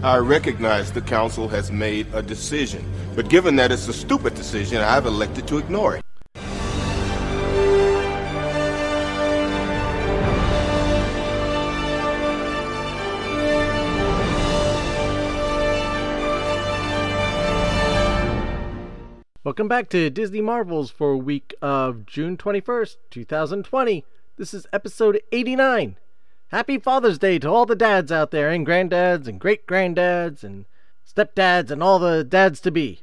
I recognize the council has made a decision, but given that it's a stupid decision, I've elected to ignore it. Welcome back to Disney Marvels for week of June 21st, 2020. This is episode 89. Happy Father's Day to all the dads out there, and granddads, and great granddads, and stepdads, and all the dads to be.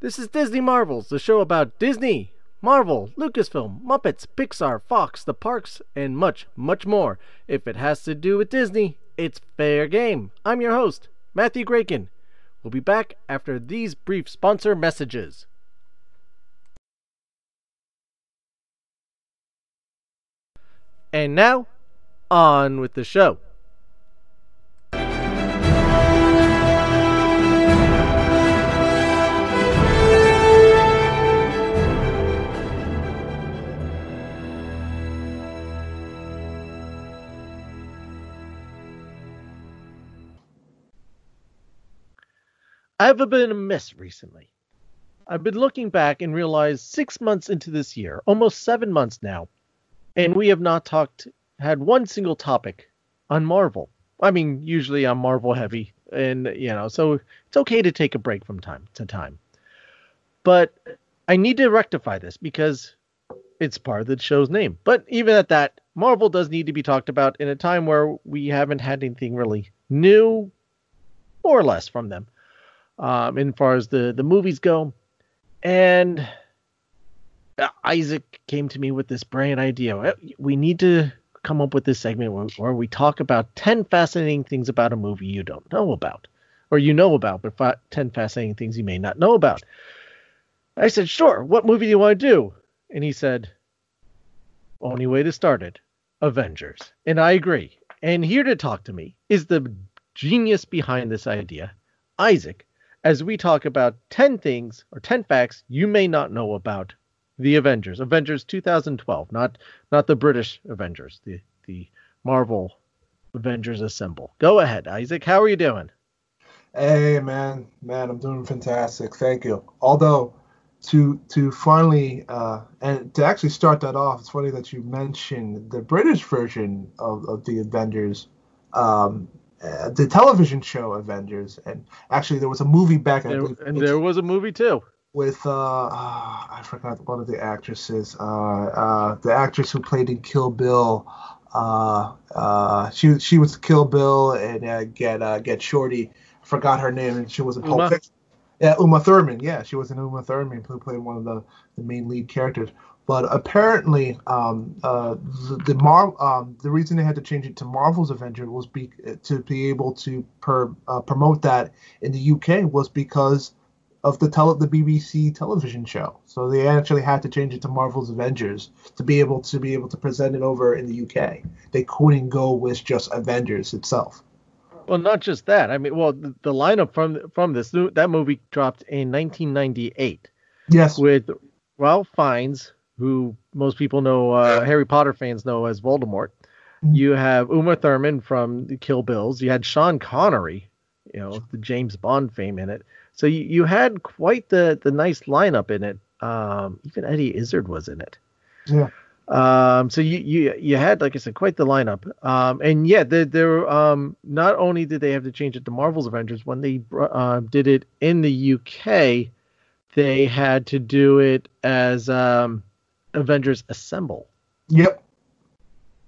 This is Disney Marvels, the show about Disney, Marvel, Lucasfilm, Muppets, Pixar, Fox, the parks, and much, much more. If it has to do with Disney, it's fair game. I'm your host, Matthew Graken. We'll be back after these brief sponsor messages. And now, on with the show. I've been a amiss recently. I've been looking back and realized six months into this year, almost seven months now, and we have not talked had one single topic on Marvel. I mean, usually I'm Marvel heavy, and you know, so it's okay to take a break from time to time. But I need to rectify this because it's part of the show's name. But even at that, Marvel does need to be talked about in a time where we haven't had anything really new, more or less, from them, um, as far as the the movies go. And Isaac came to me with this brilliant idea. We need to come up with this segment where, where, we talk about 10 fascinating things about a movie you don't know about, or you know about, but fa- 10 fascinating things you may not know about. I said, Sure, what movie do you want to do? And he said, Only way to start it Avengers. And I agree. And here to talk to me is the genius behind this idea, Isaac, as we talk about 10 things or 10 facts you may not know about the Avengers, Avengers 2012, not not the British Avengers, the the Marvel Avengers Assemble. Go ahead, Isaac. How are you doing? Hey man, man, I'm doing fantastic. Thank you. Although to to finally uh, and to actually start that off, it's funny that you mentioned the British version of, of the Avengers, um, uh, the television show Avengers, and actually there was a movie back. There, and there was a movie too with uh, uh, I forgot one of the actresses, uh, uh, the actress who played in Kill Bill. Uh, uh, she she was Kill Bill and uh, get uh, get Shorty. I forgot her name, and she was in Pulp Fiction. Yeah, Uma Thurman. Yeah, she was in Uma Thurman, who played one of the, the main lead characters. But apparently, um, uh, the the, Mar- um, the reason they had to change it to Marvel's Avenger was be to be able to per, uh, promote that in the UK was because of the tele- the BBC television show. So they actually had to change it to Marvel's Avengers to be able to be able to present it over in the UK. They couldn't go with just Avengers itself. Well, not just that. I mean, well, the, the lineup from from this that movie dropped in 1998. Yes. With Ralph Fiennes, who most people know, uh, Harry Potter fans know as Voldemort. Mm-hmm. You have Uma Thurman from the Kill Bills. You had Sean Connery, you know, the James Bond fame in it. So you, you had quite the the nice lineup in it. Um, even Eddie Izzard was in it. Yeah. Um, so you, you you had like I said quite the lineup. Um, and yeah, there there um not only did they have to change it to Marvel's Avengers when they uh, did it in the UK, they had to do it as um Avengers Assemble. Yep.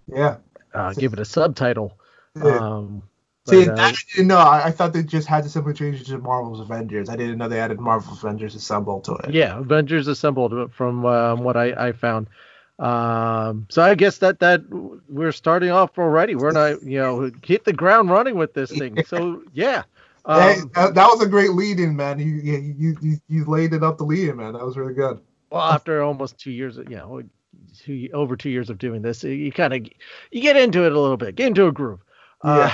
Yeah. Uh, give it a subtitle. Yeah. Um, See, but, uh, I didn't know. I, I, thought they just had to simply change it to Marvel's Avengers. I didn't know they added Marvel's Avengers Assemble to it. Yeah, Avengers Assembled from um, what I, I found. Um, so I guess that that we're starting off already. We're not, you know, hit the ground running with this thing. So yeah. Um, hey, that, that, was a great lead in, man. You, you you you laid it up the lead in, man. That was really good. Well, after almost two years, you know, two, over two years of doing this, you kind of you get into it a little bit, get into a groove. Uh,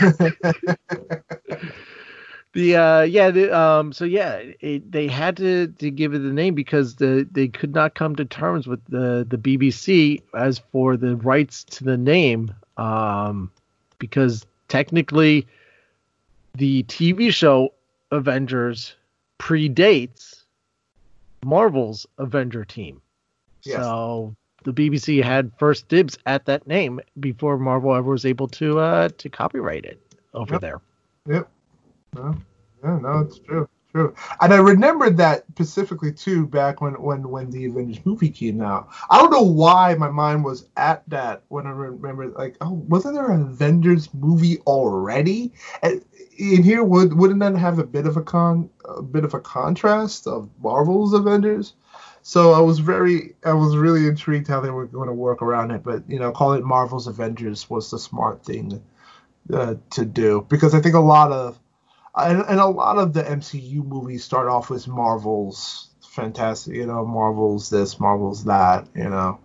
yeah. the uh yeah the, um so yeah it, they had to to give it the name because the they could not come to terms with the the BBC as for the rights to the name um because technically the TV show Avengers predates Marvel's Avenger team. Yes. So the BBC had first dibs at that name before Marvel ever was able to uh, to copyright it over Yep. there. Yep. No, yeah, no, it's true. True. And I remembered that specifically too back when when when the Avengers movie came out. I don't know why my mind was at that when I remember like, oh, wasn't there an Avengers movie already? And in here would wouldn't that have a bit of a con a bit of a contrast of Marvel's Avengers? So I was very I was really intrigued how they were going to work around it, but you know, call it Marvel's Avengers was the smart thing uh, to do because I think a lot of and, and a lot of the MCU movies start off with Marvel's fantastic, you know, Marvel's this, Marvel's that, you know.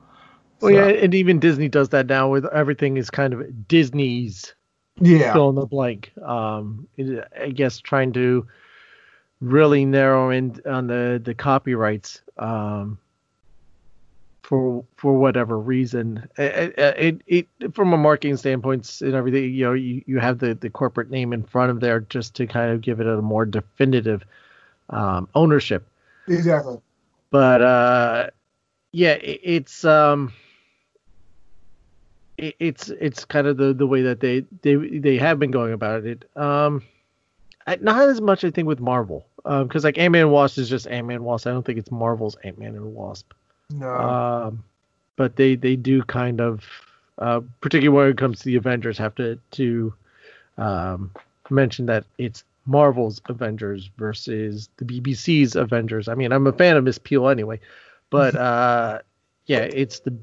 Well, So, yeah, and even Disney does that now with everything is kind of Disney's yeah, fill in the blank. Um, I guess trying to really narrow in on the the copyrights um, for for whatever reason. It, it, it from a marketing standpoint and everything, you know, you, you have the the corporate name in front of there just to kind of give it a more definitive um, ownership. exactly. But uh, yeah, it, it's um. it- It's it's kind of the, the way that they, they they have been going about it. Um, not as much I think with Marvel, because like Ant Man and Wasp is just Ant Man and Wasp. I don't think it's Marvel's Ant Man and Wasp. No, Um, but they they do kind of, uh, particularly when it comes to the Avengers, have to to um, mention that it's Marvel's Avengers versus the BBC's Avengers. I mean, I'm a fan of Miss Peel anyway, but uh, yeah, it's the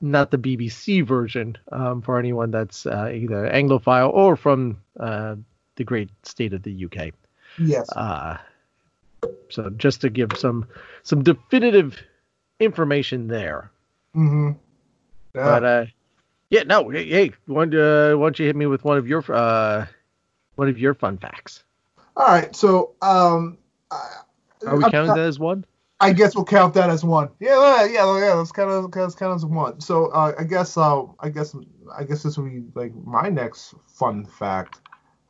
not the BBC version um, for anyone that's uh, either Anglophile or from uh, the great state of the UK. yes, Uh, so just to give some some definitive information there. mm-hmm. Yeah. But uh, yeah, no, hey, hey why, don't, uh, why don't you hit me with one of your uh, one of your fun facts? All right, so um, I, Are we I'm counting not- that as one? I guess we'll count that as one. Yeah, yeah, yeah. let's count it. Let's count as one. So uh, I guess uh, I guess I guess this will be like my next fun fact.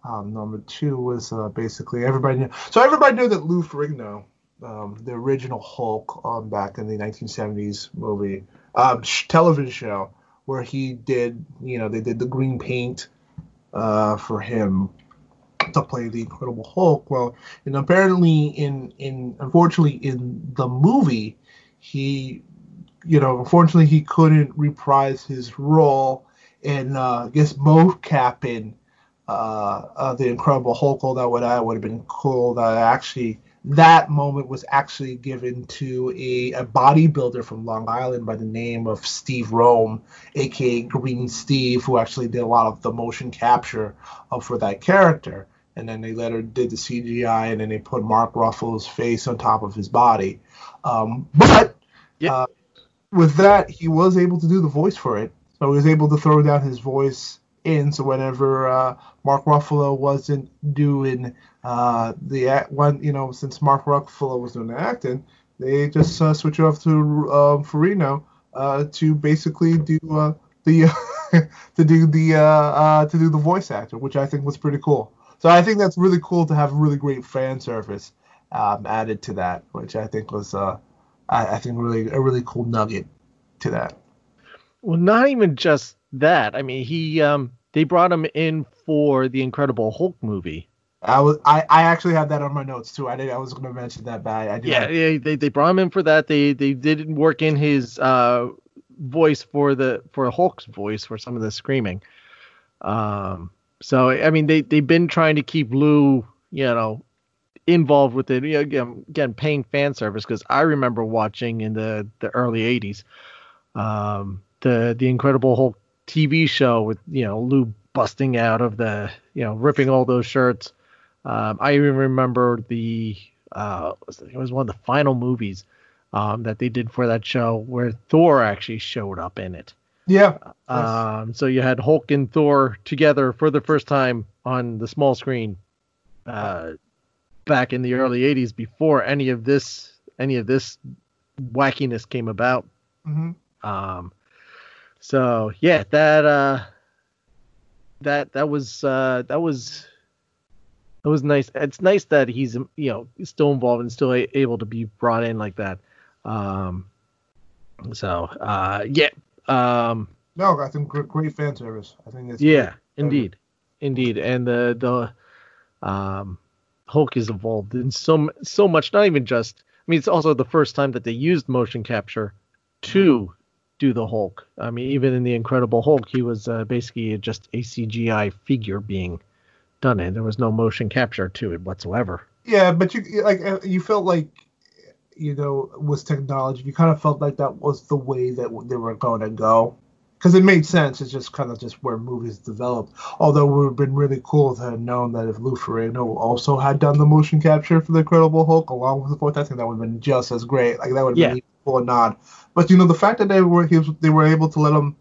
Um, number two was uh, basically everybody knew. So everybody knew that Lou Ferrigno, um, the original Hulk, um, back in the 1970s movie, um, television show, where he did, you know, they did the green paint uh, for him to play the Incredible Hulk. Well, and apparently in in unfortunately in the movie, he, you know, unfortunately he couldn't reprise his role in uh, I guess mocapping uh, uh, the Incredible Hulk. Although that would would have been cool. That actually that moment was actually given to a, a bodybuilder from Long Island by the name of Steve Romm, aka Green Steve, who actually did a lot of the motion capture for that character. And then they later did the CGI, and then they put Mark Ruffalo's face on top of his body. Um, but uh, with that, he was able to do the voice for it. So he was able to throw down his voice in. So whenever uh, Mark Ruffalo wasn't doing uh, the act, one, you know, since Mark Ruffalo was doing the acting, they just uh, switch off to um, Ferrigno uh, to basically do uh, the to do the uh, to do the voice actor, which I think was pretty cool. So I think that's really cool to have really great fan service um, added to that, which I think was I, I think really a really cool nugget to that. Well, not even just that. I mean, he um they brought him in for the Incredible Hulk movie. I was I, I actually had that on my notes too. I did I was going to mention that, but I, I did. Yeah, yeah, they they brought him in for that. They they didn't work in his uh voice for the for Hulk's voice for some of the screaming. Um, so I mean, they they've been trying to keep Lou, you know, involved with it. You know, again, again, paying fan service because I remember watching in the the early '80s, um, the the Incredible Hulk TV show with you know Lou busting out of the you know ripping all those shirts. Um, I even remember the uh, it, was one of the final movies um, that they did for that show where Thor actually showed up in it. Yeah. Um, so you had Hulk and Thor together for the first time on the small screen uh, back in the early '80s, before any of this any of this wackiness came about. hmm Um, so yeah, that uh, that that was uh, that was it was nice. It's nice that he's you know still involved and still a- able to be brought in like that. Um, so uh, yeah, um, No, I think great, great fan service. I think it's yeah, great. indeed, indeed, and the the um, Hulk is involved in so so much. Not even just. I mean, it's also the first time that they used motion capture to do the Hulk. I mean, even in the Incredible Hulk, he was uh, basically just a CGI figure being done, and there was no motion capture to it whatsoever. Yeah, but you like uh, you felt like you know with technology, you kind of felt like that was the way that they were going to go because it made sense. It's just kind of just where movies developed. Although it would have been really cool to have known that if Lou Ferrigno also had done the motion capture for the Incredible Hulk along with the fourth, I think that would have been just as great. Like that would have Yeah. been a nod. But you know the fact that they were he was, they were able to let him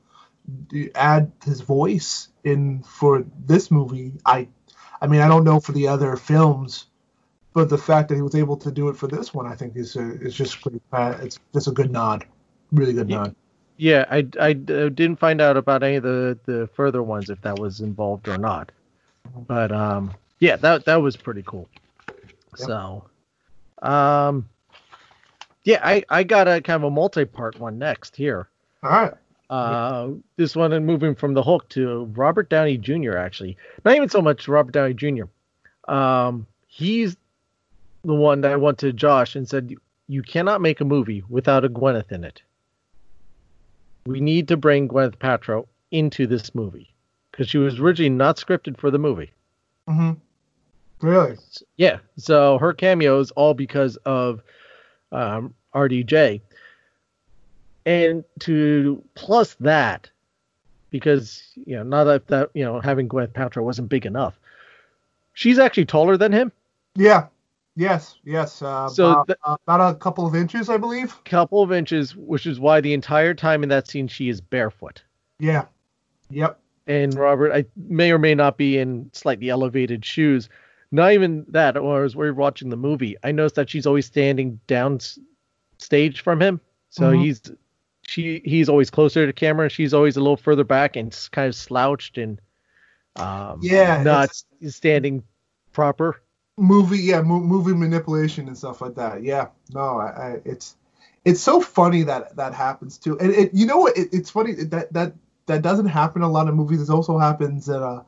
add his voice in for this movie, I I mean I don't know for the other films but the fact that he was able to do it for this one, I think is a, is just great. Uh, it's just a good nod, really good nod. Yeah, I, I didn't find out about any of the, the further ones if that was involved or not. But um, yeah, that that was pretty cool. So, um, yeah, I I got a kind of a multi-part one next here. All right, Uh, this one and moving from the Hulk to Robert Downey Jr. Actually, not even so much Robert Downey Jr. Um, he's the one that I went to Josh and said, "You cannot make a movie without a Gwyneth in it. We need to bring Gwyneth Paltrow into this movie because she was originally not scripted for the movie. hmm really, Yeah, so her cameo is all because of um, RDJ. And to plus that, because you know, not that that you know having Gwyneth Paltrow wasn't big enough, she's actually taller than him, yeah, yes, yes. Uh, So about, the- uh, about a couple of inches, I believe. couple of inches, which is why the entire time in that scene she is barefoot. Yeah, yep. And Robert, I may or may not be in slightly elevated shoes. Not even that. Or as we were watching the movie, I noticed that she's always standing down stage from him. So Mhm. he's she he's always closer to camera, and she's always a little further back and kind of slouched and um, Yeah, not standing proper. Movie yeah mo- movie manipulation and stuff like that. Yeah no I, I it's it's so funny that that happens too. And it you know what it, it's funny that that that doesn't happen in a lot of movies. It also happens in a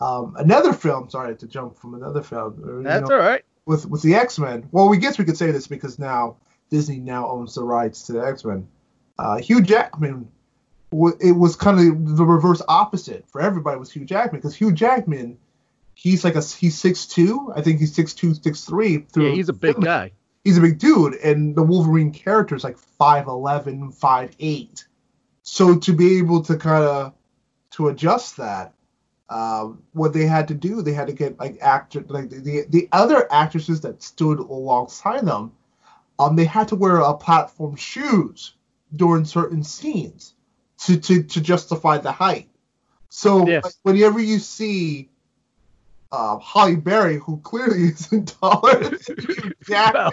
um another film. Sorry to jump from another film or, That's know, all right. with with the x-men. Well we guess we could say this because now disney now owns the rights to the x-men. Uh hugh jackman it was kind of the reverse opposite. For everybody was hugh jackman because hugh jackman he's like a he's six two. I think he's six two, six three. Yeah, he's a big guy. He's a big dude, and the Wolverine character is like 5'11", 5'8". So to be able to kind of to adjust that, um, what they had to do, they had to get like actor like the the other actresses that stood alongside them, um, they had to wear a platform shoes during certain scenes to to to justify the height. So Yes. like, whenever you see uh, Halle Berry, who clearly isn't taller than Hugh Jackman,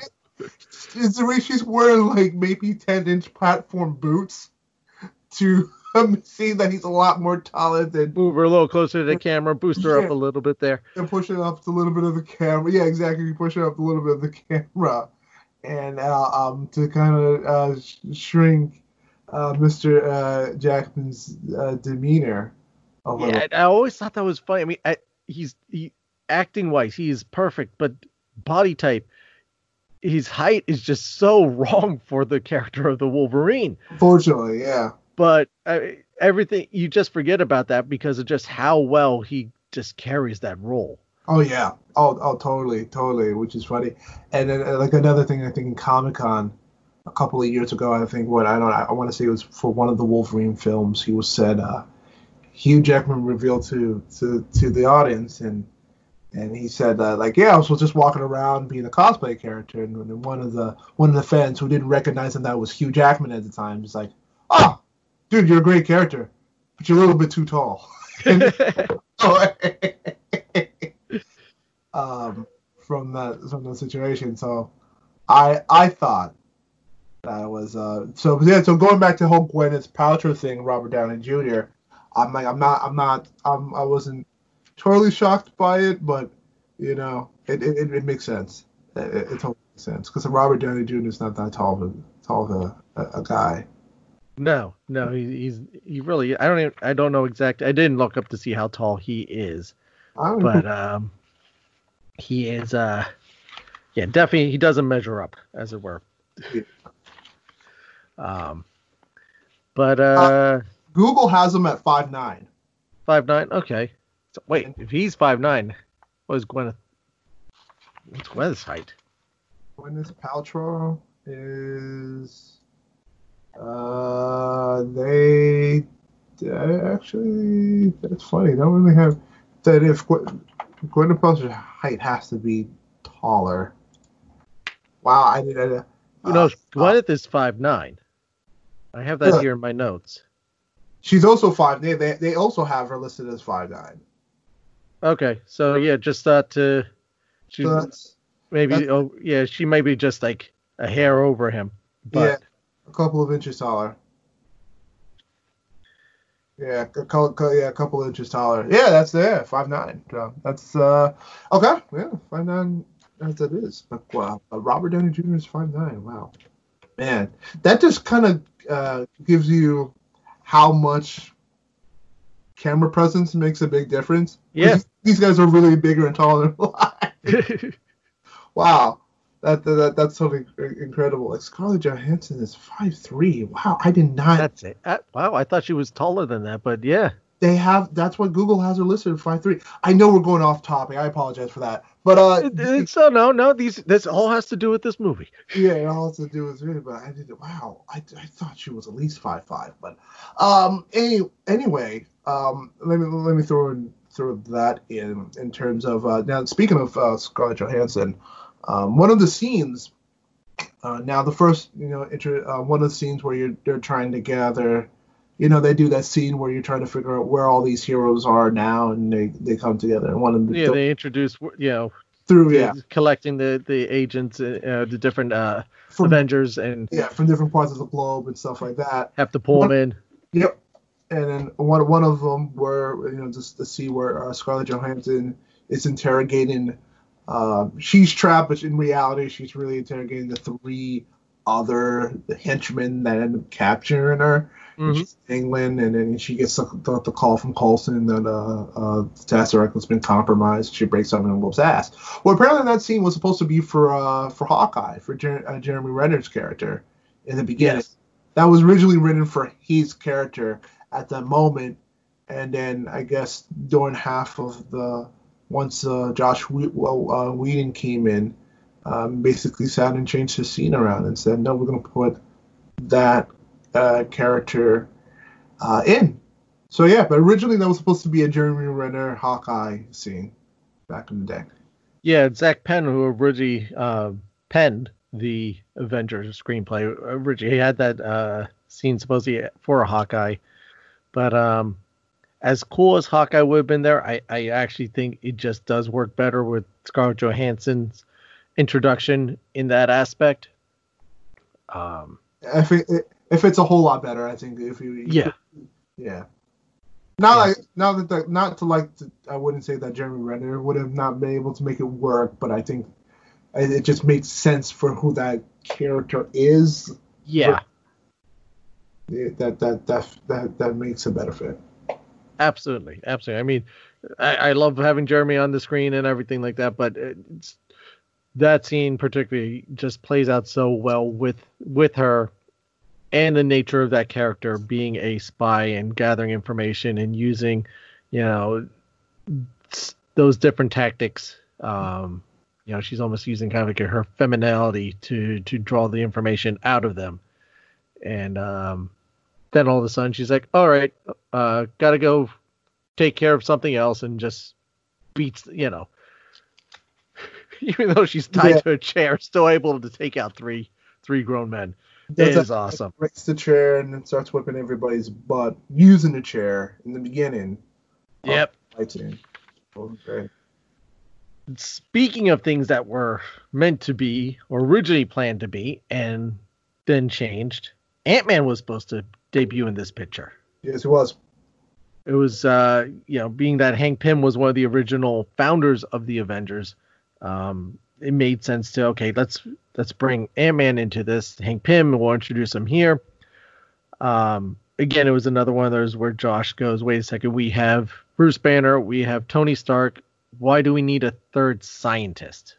is the way she's wearing like maybe 10 inch platform boots to um, see that he's a lot more taller than Move her a little closer to the camera, boost her up a little bit there. and pushing up a little bit of the camera. Yeah, exactly. Pushing up a little bit of the camera, and uh, um, to kind of uh, sh- shrink uh, Mr. Uh, Jackman's uh, demeanor a. Yeah, I always thought that was funny. I mean, I, he's he acting wise, he is perfect, but body type, his height is just so wrong for the character of the Wolverine. Unfortunately, yeah. But uh, everything you just forget about that because of just how well he just carries that role. Oh yeah. Oh oh totally totally, which is funny. And then uh, like another thing, I think in Comic Con a couple of years ago, I think what I don't I want to say it was for one of the Wolverine films. He was said uh, Hugh Jackman revealed to to to the audience and. And he said, uh, like, yeah, I was just walking around being a cosplay character, and then one of the one of the fans who didn't recognize him that was Hugh Jackman at the time was like, "Oh, dude, you're a great character, but you're a little bit too tall." um, from that from the situation. So I I thought that was uh so yeah. So going back to whole Gwyneth Paltrow thing, Robert Downey Jr. I'm like I'm not I'm not I'm I wasn't totally shocked by it, but You know, it it, it makes sense. It, it, it totally makes sense because Robert Downey Jr. is not that tall of a tall of a, a, a guy. No, no, he, he's he really. I don't even, I don't know exactly. I didn't look up to see how tall he is, but know. um, he is uh, yeah, definitely he doesn't measure up, as it were. Yeah. Um, but uh, Google has him at five nine. five nine. Okay. So, wait, if he's five nine, what is Gwyneth? What's Gwyneth's height? Gwyneth Paltrow is. Uh, they uh, actually that's funny. They don't really have that. If Gwyneth Paltrow's height has to be taller. Wow, I did. Uh, You know, uh, Gwyneth is five nine. I have that Yeah. here in my notes. She's also five. They, they they also have her listed as five nine. Okay, so yeah, just thought to. She So that's maybe that's- oh yeah, she may be just like a hair over him. But a couple of inches taller. Yeah, a couple, yeah, a couple inches taller. Yeah, that's there, five nine. So that's uh okay. Yeah, five nine as that is. But wow, Robert Downey Jr. is five nine. Wow, man, that just kind of uh, gives you how much camera presence makes a big difference. Yeah. these- guys are really bigger and taller than. Wow, that, that that's something incredible. Like Scarlett Johansson is five three. Wow, I did not. that's it. Uh, wow, I thought she was taller than that, but yeah. They have that's what Google has her listed at five three. I know we're going off topic. I apologize for that. But uh, It- it- so no, no, these this all has to do with this movie. yeah, it all has to do with me. But I did. Wow, I, I thought she was at least five five. But um, any, anyway, um, let me let me throw in throw that in in terms of uh, now speaking of uh, Scarlett Johansson, um, one of the scenes. Uh, now the first, you know, intro, uh, one of the scenes where you're they're trying to gather, you know, they do that scene where you're trying to figure out where all these heroes are now, and they, they come together. And one of them Yeah, they introduce, you know through yeah collecting the the agents, uh, uh, the different uh, from Avengers, and yeah from different parts of the globe and stuff like that. have to pull them in. Yep. And then one one of them where you know just to see where uh, Scarlett Johansson is interrogating. Uh, she's trapped, but in reality, she's really interrogating the three other henchmen that end up capturing her. Mhm. In England, and then she gets the, the, the call from Coulson that uh, uh, Tesseract has been compromised. She breaks something and whoops ass. Well, apparently that scene was supposed to be for uh, for Hawkeye, for Jer- uh, Jeremy Renner's character in the beginning Yes. that was originally written for his character at that moment, and then I guess during half of the once uh, Josh we- well, uh, Whedon came in, um, basically sat and changed his scene around and said, no, we're going to put that uh, character uh, in. So yeah, but originally that was supposed to be a Jeremy Renner Hawkeye scene back in the day. Yeah, Zak Penn, who originally uh, penned the Avengers screenplay, originally he had that uh, scene supposedly for a Hawkeye, but um, as cool as Hawkeye would have been there, I, I actually think it just does work better with Scarlett Johansson's introduction in that aspect. Um, If it, if it's a whole lot better, I think if you yeah, Yeah. Not like not that the, not to like to, I wouldn't say that Jeremy Renner would have not been able to make it work, but I think it just makes sense for who that character is. yeah, That that that that that makes a better fit. absolutely, absolutely. I mean, I, I love having Jeremy on the screen and everything like that, but it's, that scene particularly just plays out so well with with her and the nature of that character being a spy and gathering information and using, you know, those different tactics. Um, you know, she's almost using kind of like her femininity to to draw the information out of them, and um, then all of a sudden she's like, "All right, uh, gotta go take care of something else," and just beats, you know, even though she's tied Yeah. to a chair, still able to take out three three grown men. It Does is that- awesome. Breaks the chair and then starts whipping everybody's butt using the chair in the beginning. Yep. Fight scene. Okay. Speaking of things that were meant to be or originally planned to be and then changed, Ant Man was supposed to debut in this picture. Yes, it was. it was uh, you know being that Hank Pym was one of the original founders of the Avengers, um, it made sense to okay let's let's bring Ant Man into this. Hank Pym, we'll introduce him here. Um, again, it was another one of those where Josh goes, wait a second, we have Bruce Banner, we have Tony Stark. Why do we need a third scientist?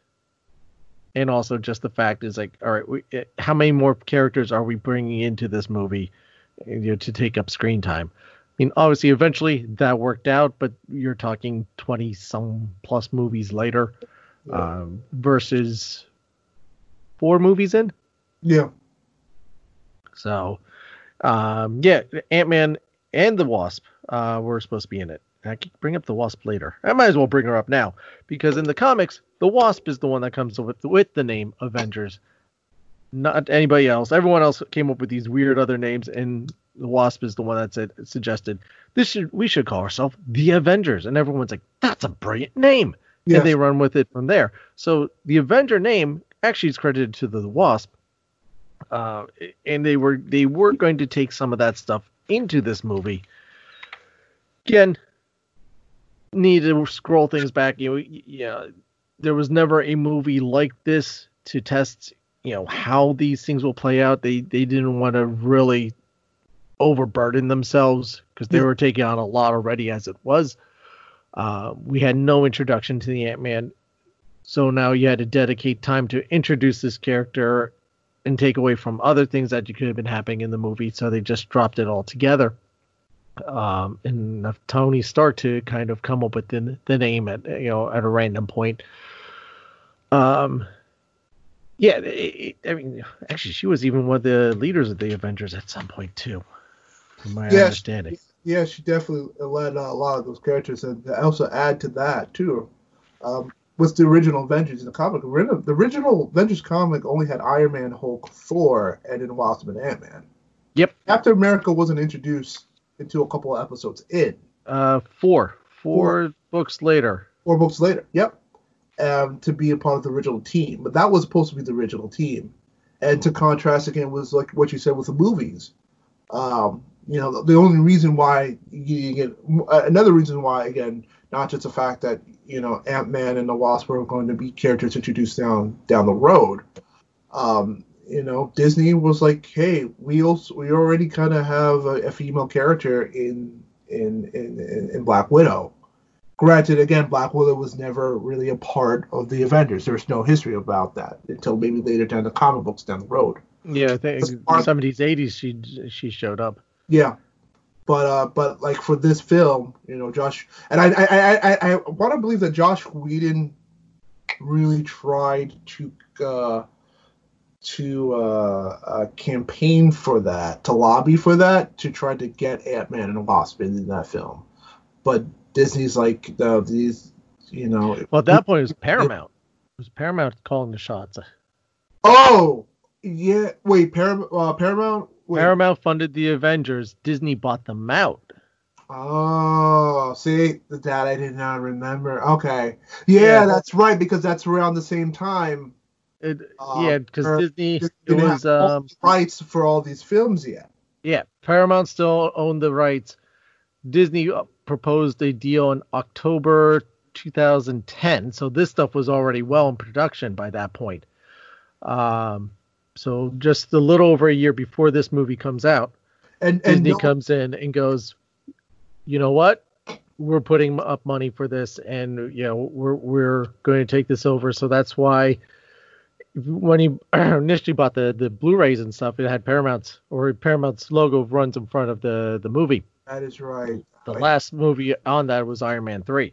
And also, just the fact is like, all right, we, eh, how many more characters are we bringing into this movie you know, to take up screen time? I mean, obviously, eventually that worked out, but you're talking 20 some plus movies later Yeah. um, versus four movies in. Yeah. So, um, yeah, Ant Man and the Wasp uh, were supposed to be in it. I can bring up the Wasp later. I might as well bring her up now because in the comics, the Wasp is the one that comes with with the name Avengers, not anybody else. Everyone else came up with these weird other names, and the Wasp is the one that said suggested this should we should call ourselves the Avengers, and everyone's like, that's a brilliant name, Yeah. and they run with it from there. So the Avenger name actually is credited to the Wasp, uh, and they were they were going to take some of that stuff into this movie. Again, need to scroll things back. You know, yeah, there was never a movie like this to test, you know, how these things will play out. They they didn't want to really overburden themselves because they Yeah. were taking on a lot already as it was. Uh, we had no introduction to the Ant Man, so now you had to dedicate time to introduce this character and take away from other things that could have been happening in the movie. So they just dropped it all together. Um, and Tony Stark to kind of come up with the, the name at you know at a random point. Um, yeah, it, it- I mean, actually, she was even one of the leaders of the Avengers at some point too, from my Yeah, understanding. Yeah, she definitely led a lot of those characters, and also add to that too, um, was the original Avengers in the comic. The original Avengers comic only had Iron Man, Hulk, Thor, and then Wasp and Ant Man. Yep. Captain America wasn't introduced until a couple of episodes in, Uh, four, four books later. four books later. Yep. Um, to be a part of the original team, but that was supposed to be the original team. And to contrast again was like what you said with the movies. Um, you know, the only reason why you get another reason why again, not just the fact that you know Ant Man and the Wasp were going to be characters introduced down down the road. Um, you know, Disney was like, hey, we also we already kind of have a, a female character in in, in in Black Widow. Granted, again, Black Widow was never really a part of the Avengers. There's no history about that until maybe later down the comic books down the road. Yeah, I think seventies, eighties. She she showed up. Yeah, but uh, but like for this film, you know, Josh and I I I I, I want to believe that Josh Whedon really tried to uh, to uh, uh, campaign for that, to lobby for that, to try to get Ant Man and Wasp in that film. But Disney's like, no, these, you know. Well, at that point, it was Paramount. It was Paramount calling the shots. Oh, yeah. Wait, Paramount. Uh, Paramount. Wait. Paramount funded the Avengers. Disney bought them out. Oh, see that I did not remember. Okay, yeah, Yeah. that's right because that's around the same time. It, Uh, yeah, because Disney Disney was um rights for all these films yet. yeah Paramount still owned the rights. Disney uh, proposed a deal in October 2010, so this stuff was already well in production by that point. Um, so just a little over a year before this movie comes out, And and Disney no- comes in and goes, you know what? We're putting up money for this, and you know we're we're going to take this over. So that's why when he initially bought the the Blu-rays and stuff, it had Paramount's or Paramount's logo runs in front of the the movie. that is right. The Right. last movie on that was Iron Man three.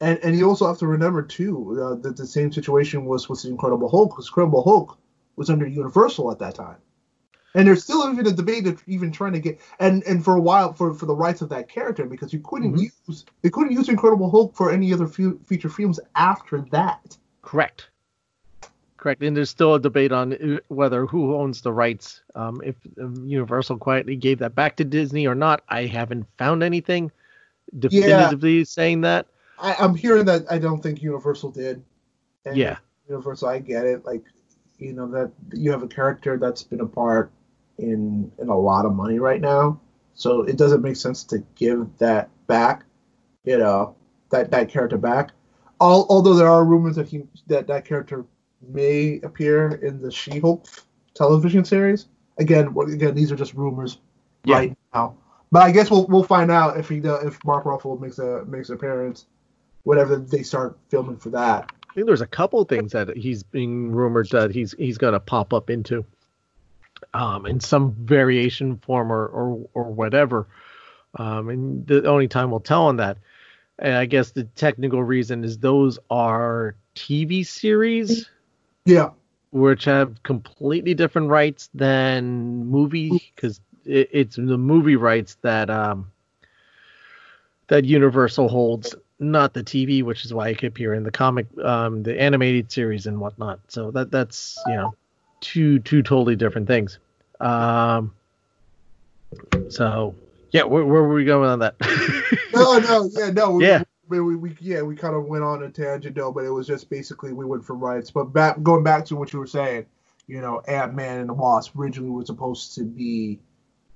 And and you also have to remember too uh, that the same situation was with the Incredible Hulk. Because Incredible Hulk was under Universal at that time, and there's still even a debate of even trying to get and and for a while for for the rights of that character because you couldn't Mhm. use they couldn't use Incredible Hulk for any other fe- feature films after that. Correct. Correct. And there's still a debate on uh, whether who owns the rights. Um, if um, Universal quietly gave that back to Disney or not, I haven't found anything definitively saying that. I, I'm hearing that I don't think Universal did. And Yeah. Universal, I get it. Like, you know that you have a character that's been a part in in a lot of money right now, so it doesn't make sense to give that back, you know, that that character back. All, although there are rumors that he that that character may appear in the She-Hulk television series. Again, again, these are just rumors Yeah. right now. But I guess we'll we'll find out if he does, if Mark Ruffalo makes a makes an appearance, whenever they start filming for that. I think there's a couple things that he's being rumored that he's he's gonna pop up into, um, in some variation form or or, or whatever. Um, and the only time we'll tell on that. And I guess the technical reason is those are TV series Yeah, which have completely different rights than movie because it, it's the movie rights that um that Universal holds, not the TV, which is why I keep in the comic, um, the animated series and whatnot. So that that's you know two two totally different things. Um, so yeah, where, where were we going on that? no, no, yeah, no. We, Yeah. We, we, we yeah, we kind of went on a tangent though, but it was just basically we went from rights. But back going back to what you were saying, you know, Ant Man and the Wasp originally was supposed to be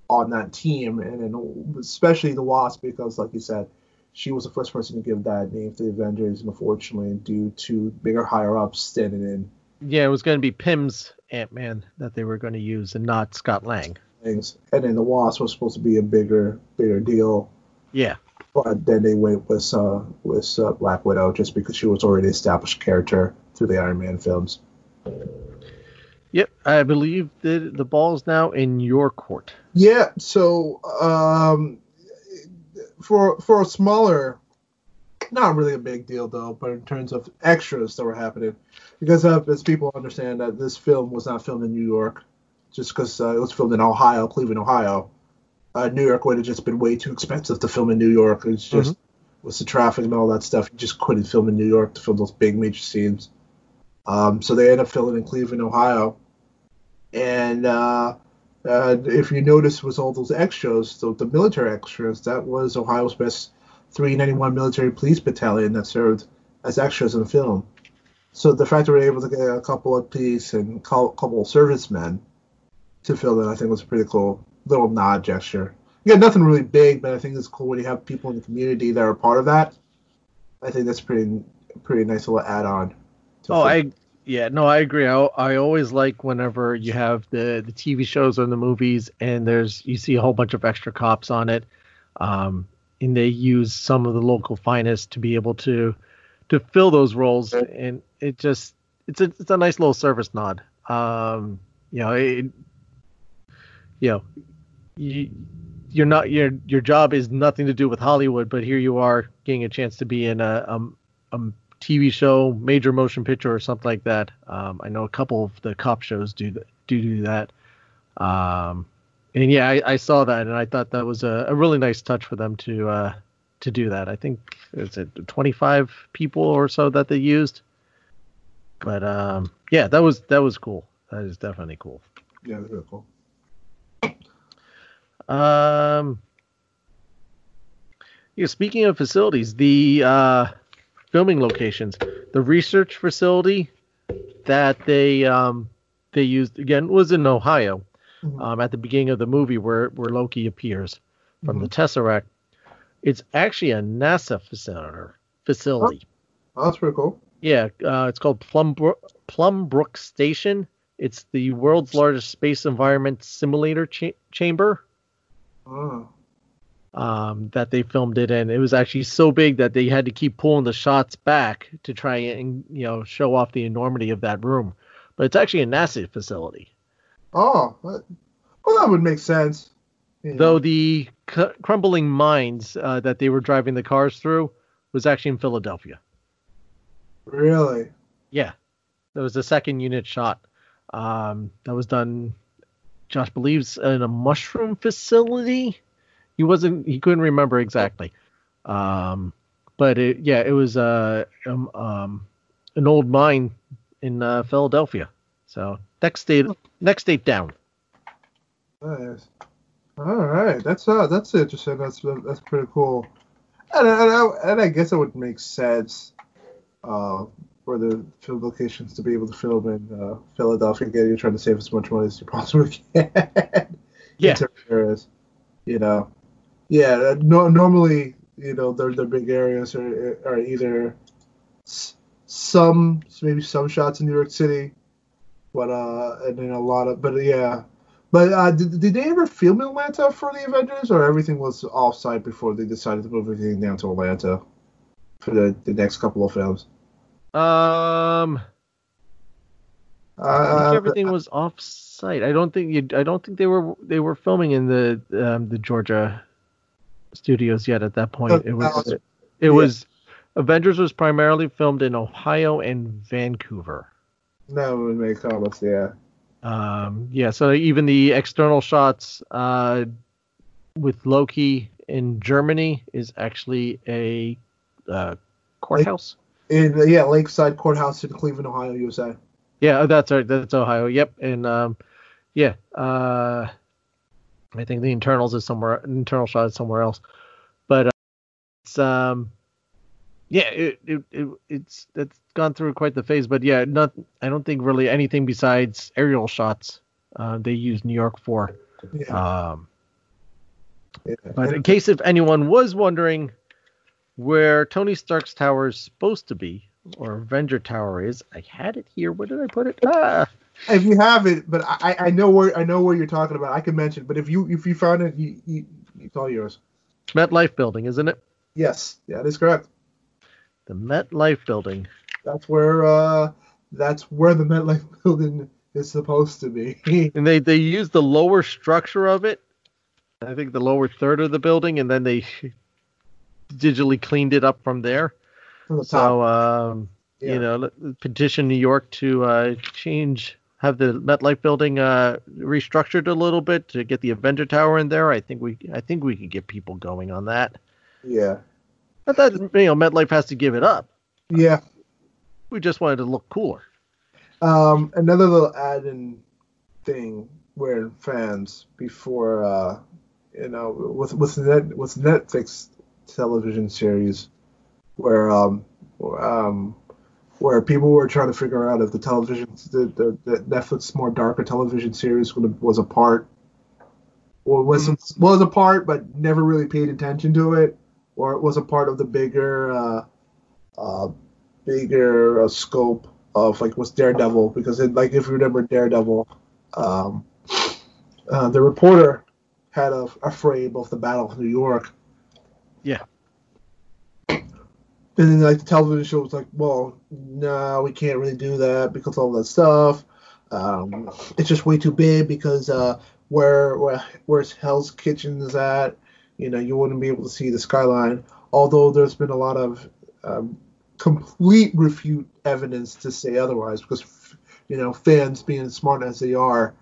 on that team, and then especially the Wasp because, like you said, she was the first person to give that name to the Avengers, and unfortunately, due to bigger higher ups standing in yeah, it was going to be Pym's Ant Man that they were going to use, and not Scott Lang. things, and then the Wasp was supposed to be a bigger bigger deal. Yeah. but then they went with uh, with uh, Black Widow just because she was already established character through the Iron Man films. Yep, I believe the the ball is now in your court. Yeah, so um, for for a smaller, not really a big deal though, but in terms of extras that were happening, because uh, as people understand that this film was not filmed in New York, just because uh, it was filmed in Ohio, Cleveland, Ohio. Uh, New York would have just been way too expensive to film in New York. It's just with the traffic and all that stuff, you just couldn't film in New York to film those big major scenes. Um, so they ended up filming in Cleveland, Ohio. And uh, uh, if you notice, with all those extras, the, the military extras, that was Ohio's best 391 Military Police Battalion that served as extras in the film. So the fact that we were able to get a couple of police and a couple of servicemen to fill in, I think was a pretty cool little nod gesture. Yeah, nothing really big, but I think it's cool when you have people in the community that are part of that. I think that's pretty pretty nice little add on. Oh, I yeah, no, I agree. I, I always like whenever you have the the TV shows or the movies, and there's you see a whole bunch of extra cops on it, um, and they use some of the local finest to be able to to fill those roles, and it just it's a it's a nice little service nod. Um, you know, it, you know, you you're not your your job is nothing to do with Hollywood, but here you are getting a chance to be in a um a TV show, major motion picture, or something like that. Um, I know a couple of the cop shows do th- do do that. Um, and yeah, I, I saw that, and I thought that was a, a really nice touch for them to uh, to do that. I think it's it 25 people or so that they used. But um, yeah, that was that was cool. That is definitely cool. Yeah, that's really cool. Um, yeah, speaking of facilities, the uh, filming locations, the research facility that they um, they used again was in Ohio Mhm. um, at the beginning of the movie where where Loki appears from the Tesseract. It's actually a NASA facility. Facility. Oh, that's pretty cool. Yeah, uh, it's called Plumbrook, Plumbrook Station. It's the world's largest space environment simulator cha- chamber Oh. Um, that they filmed it in. It was actually so big that they had to keep pulling the shots back to try and you know show off the enormity of that room. But it's actually a NASA facility. Oh, that, well, that would make sense. You Though the c- crumbling mines uh, that they were driving the cars through was actually in Philadelphia. really, Yeah, that was the second unit shot. Um, that was done. Josh believes in a mushroom facility. He wasn't. He couldn't remember exactly. Um, but it, yeah, it was uh, um, um, an old mine in uh, Philadelphia. So next state, next state down. nice. All right, that's uh, that's interesting. That's that's pretty cool. And and I, and I guess it would make sense, uh, for the film locations to be able to film in uh, Philadelphia. Again, you're trying to save as much money as you possibly can. Yeah. In certain areas, you know. Yeah, uh, no, normally you know their their big areas are are either s- some maybe some shots in New York City, but uh and then a lot of but yeah. But uh, did, did they ever film in Atlanta for the Avengers, or everything was off-site before they decided to move everything down to Atlanta for the, the next couple of films? Um, I think Uh, everything was off site. I don't think you. I don't think they were they were filming in the um, the Georgia studios yet at that point. It was it, yeah. was Avengers was primarily filmed in Ohio and Vancouver. that would make comments, yeah. Um, yeah, so even the external shots uh, with Loki in Germany is actually a uh, courthouse. In uh, yeah, Lakeside Courthouse in Cleveland, Ohio, USA. Yeah, that's right. That's Ohio. Yep. And um, yeah, uh, I think the internals is somewhere. Internal shot is somewhere else. But uh, it's um, yeah, it, it, it it's it's gone through quite the phase. But yeah, not. I don't think really anything besides aerial shots. Uh, they use New York for. Yeah. Um, yeah. but in case if anyone was wondering where Tony Stark's tower is supposed to be, or Avenger Tower is, I had it here. Where did I put it? Ah, if you have it, but I, I know where I know where you're talking about. I can mention, but if you if you found it, you, you, it's all yours. MetLife Building, isn't it? Yes, yeah, that is correct. The MetLife Building. That's where uh that's where the MetLife building is supposed to be. And they they use the lower structure of it. I think the lower third of the building, and then they digitally cleaned it up from there. From the top. So um, Yeah. you know, petition New York to uh, change, have the MetLife Building uh, restructured a little bit to get the Avenger Tower in there. I think we I think we could get people going on that. yeah. Not that you know MetLife has to give it up. Yeah. We just wanted to look cooler. Um, another little add-in thing where fans before uh, you know with with net with Netflix television series where um um where people were trying to figure out if the television the, the, the Netflix more darker television series was was a part or was was a part but never really paid attention to it or it was a part of the bigger uh, uh, bigger uh, scope of like was Daredevil because it, like if you remember Daredevil, um, uh, the reporter had a, a frame of the Battle of New York. Yeah. And then like the television show was like, well, no, we can't really do that because all that stuff. Um, it's just way too big because uh, where where where's Hell's Kitchen is at, you know, you wouldn't be able to see the skyline. Although there's been a lot of um, complete refute evidence to say otherwise because you know fans being smart as they are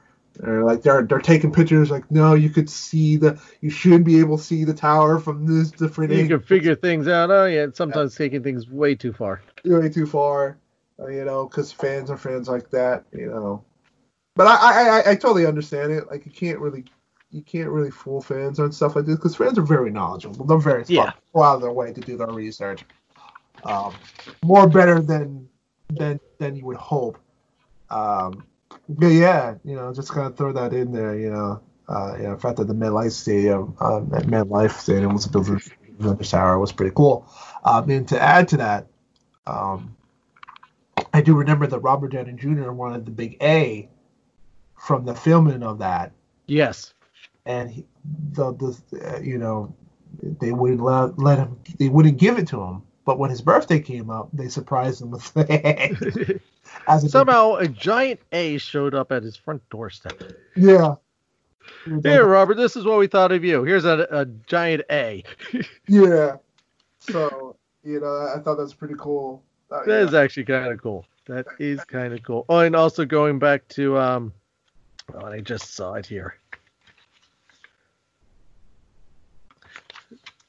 are like they're they're taking pictures like no you could see the you shouldn't be able to see the tower from this different You angle can figure things out. Oh yeah, it's sometimes taking things way too far. way too far uh, you know because fans are fans like that you know but I, I I I totally understand it like you can't really you can't really fool fans on stuff like this because fans are very knowledgeable they're very Yeah. smart go out of their way to do their research um, more better than than than you would hope. Um, but yeah, you know, just kind of throw that in there. You know, uh, know, the fact that the MetLife Stadium, um, at MetLife Stadium was built for Avenger Tower was pretty cool. Um, and to add to that, um, I do remember that Robert Downey Jr. wanted the big A from the filming of that Yes. and he, the, the uh, you know they wouldn't let, let him they wouldn't give it to him but when his birthday came up they surprised him with as a Somehow a giant A showed up at his front doorstep. yeah Here, Robert, this is what we thought of you. Here's a, a giant A. yeah so you know i thought that's pretty cool uh, That yeah. is actually kind of cool. That is kind of cool. Oh, and also going back to um, oh, I just saw it here.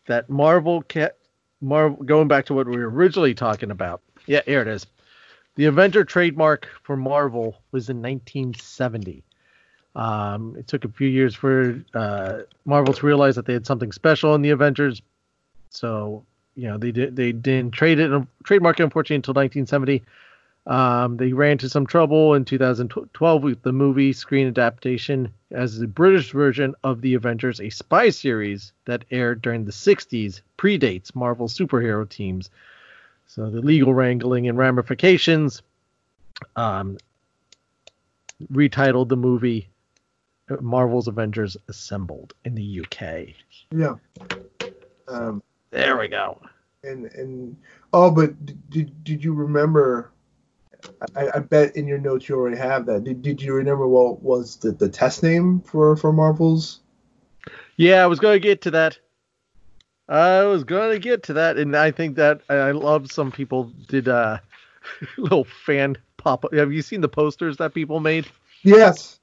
That Marvel cat, Marvel. Going back to what we were originally talking about. Yeah, here it is. The Avenger trademark for Marvel was in 1970. Um, it took a few years for uh, Marvel to realize that they had something special in the Avengers. So you know they did they didn't trade it trademark unfortunately until 1970. Um, they ran into some trouble in 2012 with the movie screen adaptation as the British version of the Avengers, a spy series that aired during the 60s, predates Marvel superhero teams. So the legal wrangling and ramifications um, retitled the movie uh, Marvel's Avengers Assembled in the UK. Yeah. Um, There we go. and and oh, but did did you remember? I, I bet in your notes you already have that. Did, did you remember what was the, the test name for for Marvels? Yeah, I was going to get to that. I was going to get to that, and I think that I love some people did uh, little fan pop. Up. Have you seen the posters that people made Yes.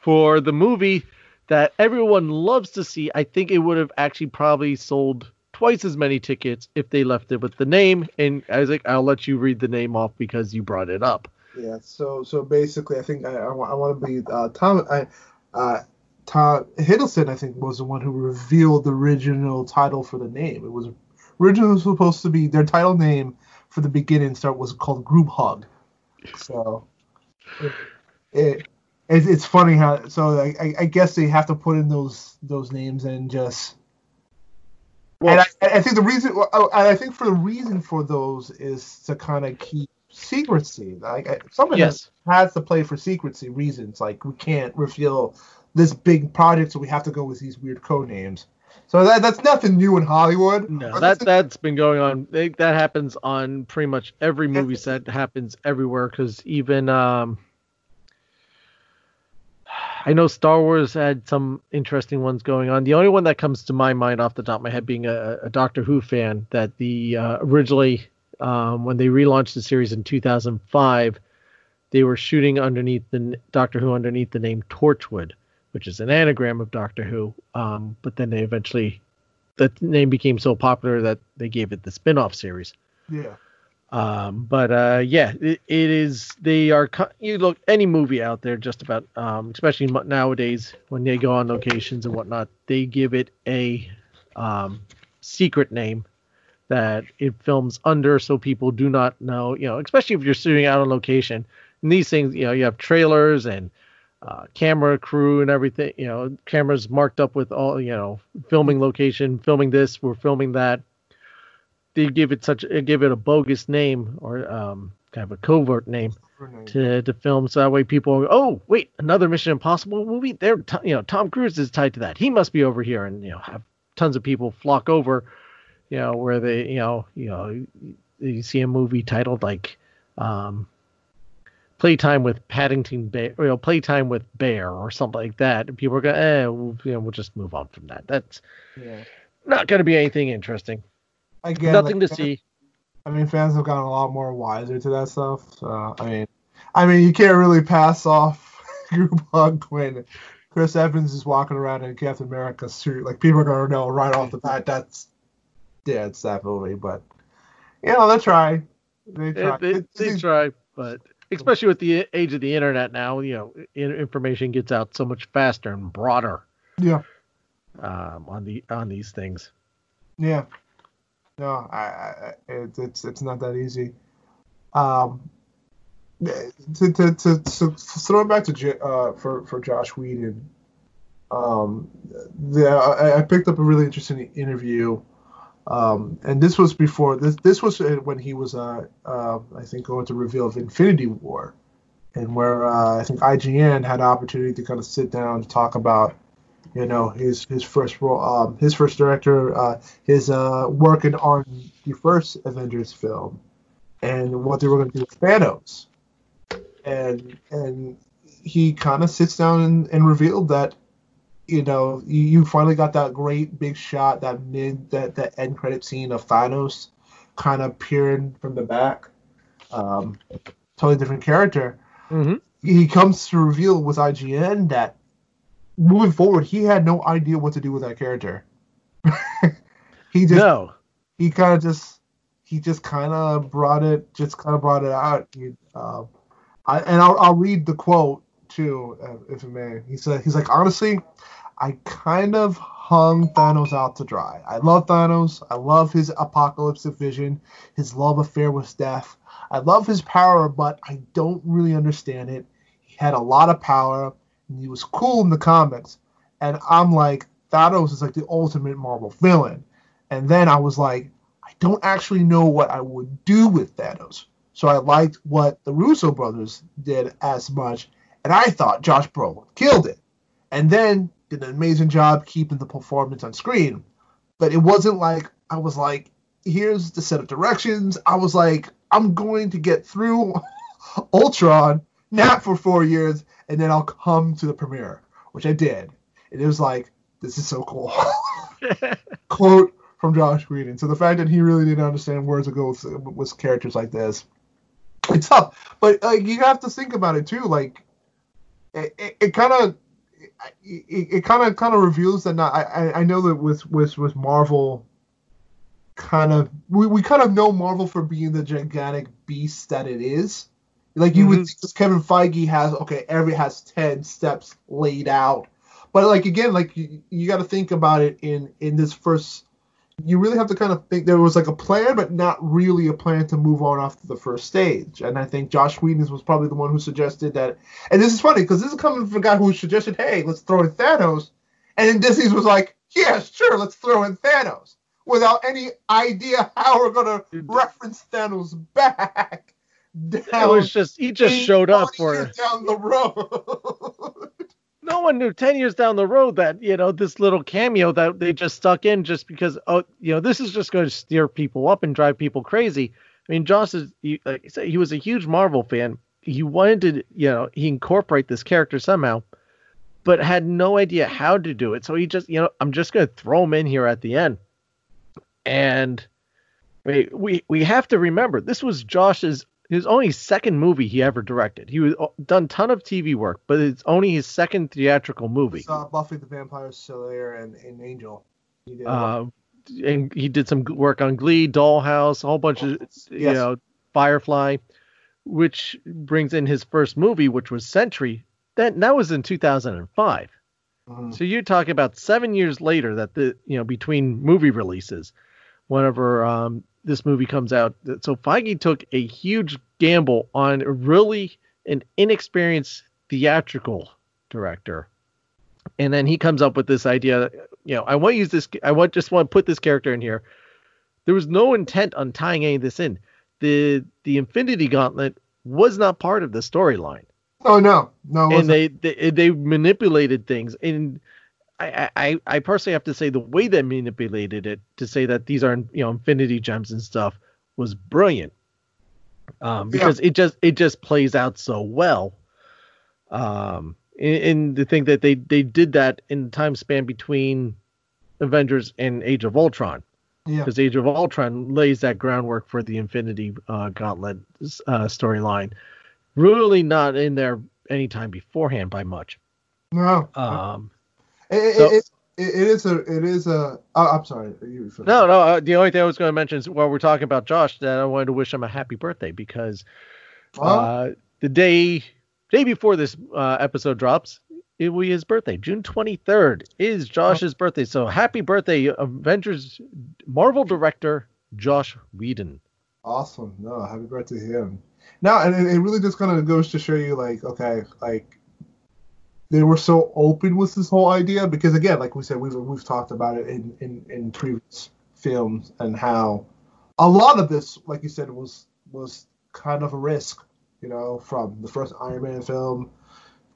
for the movie that everyone loves to see? I think it would have actually probably sold twice as many tickets if they left it with the name. And Isaac, I'll let you read the name off because you brought it up. Yeah. So so basically, I think I I, want to be uh, Tom. I uh, Tom Hiddleston, I think, was the one who revealed the original title for the name. It was originally supposed to be their title name for the beginning start was called Group Hug. So it, it, it it's funny how so I, I- I guess they have to put in those those names and just. Well- and I, I think the reason, oh, and I think for the reason for those is to kind of keep secrecy. Like someone Yes. has to play for secrecy reasons. Like we can't reveal this big project, so we have to go with these weird code names. So that that's nothing new in Hollywood. No, that that's been going on. They, that happens on pretty much every movie set. Happens everywhere because even um, I know Star Wars had some interesting ones going on. The only one that comes to my mind off the top of my head, being a, a Doctor Who fan, that the uh, originally um, when they relaunched the series in 2005, they were shooting underneath the Doctor Who underneath the name Torchwood, which is an anagram of Doctor Who. Um, but then they eventually the name became so popular that they gave it the spin-off series. yeah. Um, but uh, yeah, it, it is. They are. You look any movie out there, just about, um, especially nowadays when they go on locations and whatnot, they give it a um, secret name that it films under, so people do not know. You know, especially if you're shooting out on location. And these things, you know, you have trailers and uh, camera crew and everything. You know, cameras marked up with all. You know, filming location, filming this, we're filming that they give it such uh, give it a bogus name or um, kind of a covert name to, to film so that way people go, oh wait another Mission Impossible movie? There you know Tom Cruise is tied to that. He must be over here and you know have tons of people flock over you know where they you know you know you see a movie titled like um playtime with Paddington Bear you know playtime with Bear or something like that. And people are going eh we'll, you know, we'll just move on from that. That's Yeah. not going to be anything interesting Again, nothing like, to see I mean, fans have gotten a lot more wiser to that stuff. So I mean, I mean, you can't really pass off Group Hug when Chris Evans is walking around in Captain America suit. Like people are gonna know right off the bat that's yeah, it's that movie. But you know, they try. They They, try. they, It's- they try, but especially with the age of the internet now, you know, information gets out so much faster and broader yeah, um, on the on these things. yeah. No, I, I it, it's it's not that easy. Um, to to to, to throw it back to uh for for Josh Whedon. Um, the I, I picked up a really interesting interview. Um, and this was before this. This was when he was, uh, uh, I think, going to reveal of Infinity War, and where uh, I think IGN had an opportunity to kind of sit down and talk about, you know, his his first role, um, his first director, uh, his uh, working on the first Avengers film, and what they were going to do with Thanos, and and he kind of sits down and, and revealed that you know, you, finally got that great big shot, that mid, that that end credit scene of Thanos kind of peering from the back. Um, totally different character. Mm-hmm. He comes to reveal with IGN that moving forward, he had no idea what to do with that character. he just No, he kind of just he just kind of brought it just kind of brought it out. He, uh, I, and I'll, I'll read the quote too uh, if it may. He said he's like honestly i kind of hung thanos out to dry. I love thanos. I love his apocalyptic vision. His love affair with death i love his power but i don't really understand it. He had a lot of power and he was cool in the comics, and I'm like Thanos is like the ultimate Marvel villain, and then I was like, I don't actually know what I would do with Thanos. So I liked what the Russo brothers did as much, and I thought Josh Brolin killed it, and then did an amazing job keeping the performance on screen. But it wasn't like I was like, here's the set of directions. I was like, I'm going to get through Ultron, nap for four years, and then I'll come to the premiere, which I did. And it was like, this is so cool. Quote from Josh Whedon. So the fact that he really didn't understand where to go with, with characters like this, it's tough. But like you have to think about it too. Like it kind of it kind of kind of reveals that not, I I know that with with with Marvel kind of we, we kind of know Marvel for being the gigantic beast that it is. Like you mm-hmm. would think Kevin Feige has okay, every has ten steps laid out. But like again, like you, you got to think about it in in this first. You really have to kind of think there was like a plan, but not really a plan to move on after the first stage. And I think Josh Whedon was probably the one who suggested that. And this is funny because this is coming from a guy who suggested, "Hey, let's throw in Thanos," and then Disney was like, "Yeah, sure, let's throw in Thanos." without any idea how we're gonna reference Thanos back. Down it was just he just showed up for years down the road. no one knew 10 years down the road that you know this little cameo that they just stuck in just because oh you know this is just going to steer people up and drive people crazy. I mean josh is he, like said, he was a huge marvel fan. He wanted to you know he incorporate this character somehow but had no idea how to do it. So he just you know i'm just going to throw him in here at the end. And we, we we have to remember this was Josh's his only second movie he ever directed. He was uh, done ton of TV work, but it's only his second theatrical movie. Saw Buffy the Vampire Slayer and, and Angel. He did uh, and he did some work on Glee, Dollhouse, a whole bunch of yes. you know Firefly, which brings in his first movie, which was Serenity. That that was in 2005. Mm-hmm. So you're talking about seven years later that the you know between movie releases whenever um, this movie comes out. So Feige took a huge gamble on really an inexperienced theatrical director. And then he comes up with this idea, you know, I want to use this I want just want to put this character in here. There was no intent on tying any of this in. The the Infinity Gauntlet was not part of the storyline. Oh no, no. And they, they they manipulated things and I, I, I personally have to say the way they manipulated it to say that these are you know infinity gems and stuff was brilliant um, because yeah. it just it just plays out so well um in, the thing that they they did that in the time span between avengers and age of ultron Yeah. because yeah. age of ultron lays that groundwork for the infinity uh, gauntlet uh, storyline really not in there anytime beforehand by much no um it, so, it, it, it is a it is a. Oh, I'm sorry. no, no. Uh, the only thing I was going to mention is while we're talking about Josh, that I wanted to wish him a happy birthday because uh, the day day before this uh, episode drops, it will be his birthday. June 23rd is Josh's oh. birthday. So happy birthday, Avengers Marvel director Josh Whedon. Awesome. No, happy birthday to him. Now, and it, it really just kind of goes to show you, like, okay, like they were so open with this whole idea because again, like we said, we've we've talked about it in in, in previous films and how a lot of this, like you said, was was kind of a risk, you know, from the first Iron Man film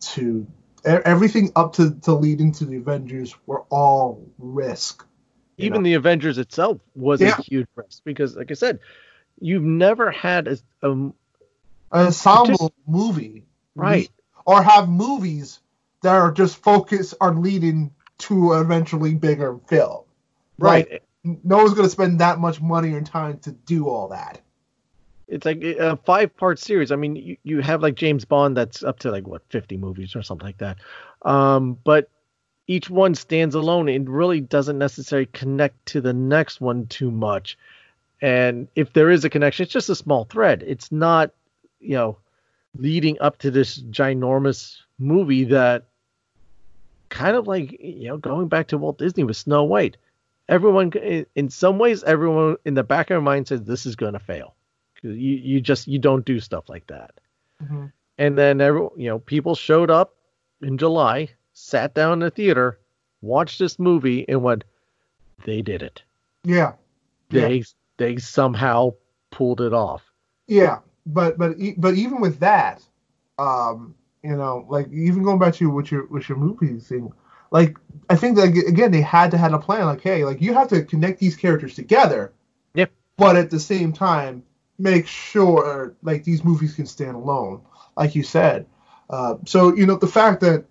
to everything up to to lead into the Avengers were all risk. Even know? the Avengers itself was yeah. a huge risk because, like I said, you've never had a, a an ensemble movie, right? Or have movies that are just focused on leading to eventually bigger film. Right. Like, no one's going to spend that much money and time to do all that. It's like a five part series. I mean, you, you have like James Bond that's up to like what 50 movies or something like that. Um, but each one stands alone and really doesn't necessarily connect to the next one too much. And if there is a connection, it's just a small thread. It's not, you know, leading up to this ginormous movie that kind of like you know going back to Walt Disney with Snow White. Everyone, in some ways, everyone in the back of their mind says this is going to fail you you just you don't do stuff like that. Mm-hmm. And then every you know people showed up in July, sat down in the theater, watched this movie, and went, "They did it. Yeah. They Yeah. they somehow pulled it off." Yeah, but but but even with that, um, you know, like even going back to with your with your movie thing, like I think that again they had to have a plan. Like, hey, like you have to connect these characters together. Yep. But at the same time, make sure like these movies can stand alone, like you said. Uh, so you know the fact that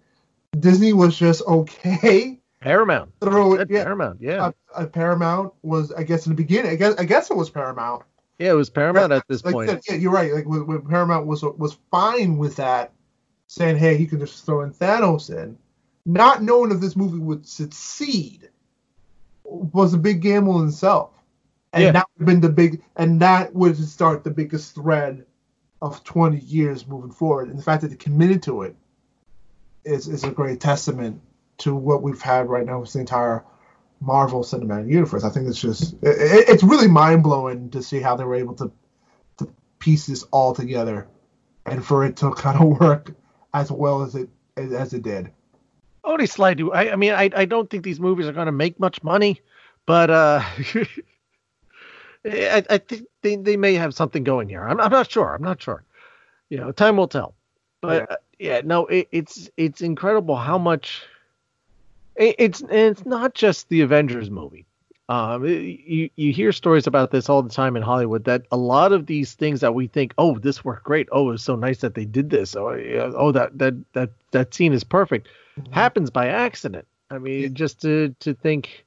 Disney was just okay Paramount. throw it. Yeah, Paramount. Yeah. uh, uh, Paramount was I guess in the beginning. I guess I guess it was Paramount. yeah, it was Paramount at this like point. Said, yeah, you're right. Like when, when Paramount was was fine with that, saying, "Hey, you can just throw in Thanos in," not knowing if this movie would succeed was a big gamble in itself, and Yeah. that would have been the big, and that would start the biggest thread of 20 years moving forward. And the fact that they committed to it is is a great testament to what we've had right now with the entire Marvel Cinematic Universe. I think it's just it, it- it's really mind blowing to see how they were able to to piece this all together, and for it to kind of work as well as it as, as it did. Only slightly. I, I mean, I, I don't think these movies are going to make much money, but uh, I, I think they, they may have something going here. I'm, I'm not sure. I'm not sure. You know, time will tell. But Yeah. uh, yeah, no, it, it's it's incredible how much. It, it's it's not just the Avengers movie. Um, you you hear stories about this all the time in Hollywood that a lot of these things that we think, oh, this worked great. Oh, it's so nice that they did this. Oh, yeah, oh, that that that that scene is perfect happens by accident. I mean, Yeah. just to to think.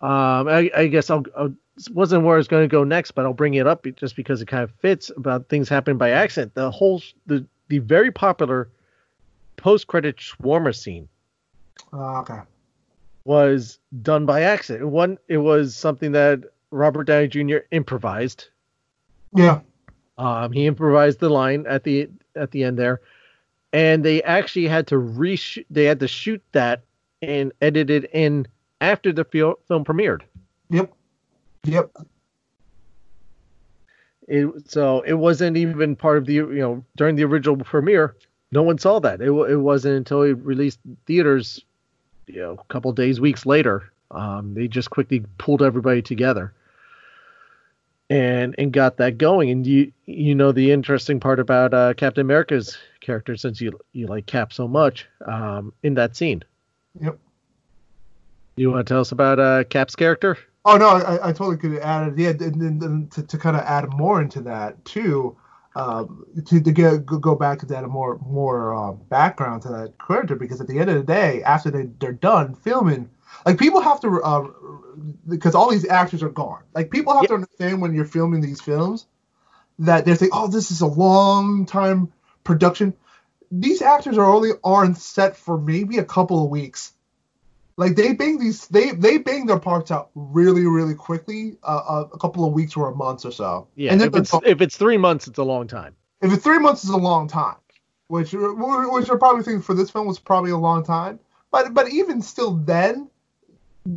Um, I, I guess I'll, I'll wasn't where I was going to go next, but I'll bring it up just because it kind of fits about things happening by accident. The whole the the very popular post credit shawarma scene Uh, okay. Was done by accident. One, it was something that Robert Downey Jr. improvised. Yeah. Um, he improvised the line at the at the end there, and they actually had to reshoot. They had to shoot that and edit it in after the fil- film premiered. Yep. Yep. It, so it wasn't even part of the you know during the original premiere. No one saw that. It it wasn't until it released theaters, you know, a couple days, weeks later. Um, they just quickly pulled everybody together and and got that going. And you you know the interesting part about uh, Captain America's character, since you you like Cap so much, um, in that scene. Yep. You want to tell us about uh, Cap's character? Oh no, I, I totally could add it. Yeah, and then then to, to kind of add more into that too, um, to, to get go go back to that more more uh, background to that character because at the end of the day, after they they're done filming, like people have to uh, because all these actors are gone. Like people have to understand when you're filming these films that they're saying, oh, this is a long time production. These actors are only on set for maybe a couple of weeks. Like they bang these, they they bang their parts out really, really quickly, uh, uh, a couple of weeks or a month or so. Yeah, and if it's if it's three months, it's a long time. if it's three months is a long time, which which I probably think for this film was probably a long time. But but even still, then,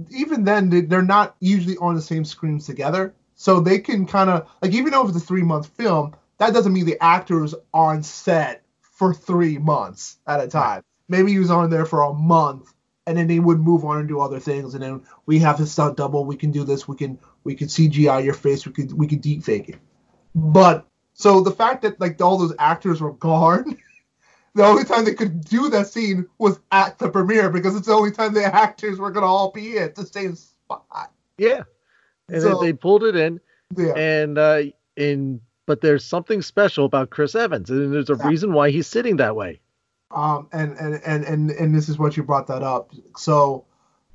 even then, they- they're not usually on the same screens together, so they can kind of like even though it's a three month film, that doesn't mean the actors on set for three months at a time. Maybe he was on there for a month, and then they would move on and do other things, and then we have to stunt double. We can do this. We can we can CGI your face. We could we could deep fake it. But so the fact that like all those actors were gone, the only time they could do that scene was at the premiere because it's the only time the actors were gonna all be at the same spot. Yeah, and So- then they pulled it in, Yeah. and uh, in but there's something special about Chris Evans, and there's a reason why he's sitting that way. Um, and, and, and, and, and this is what you brought that up. So,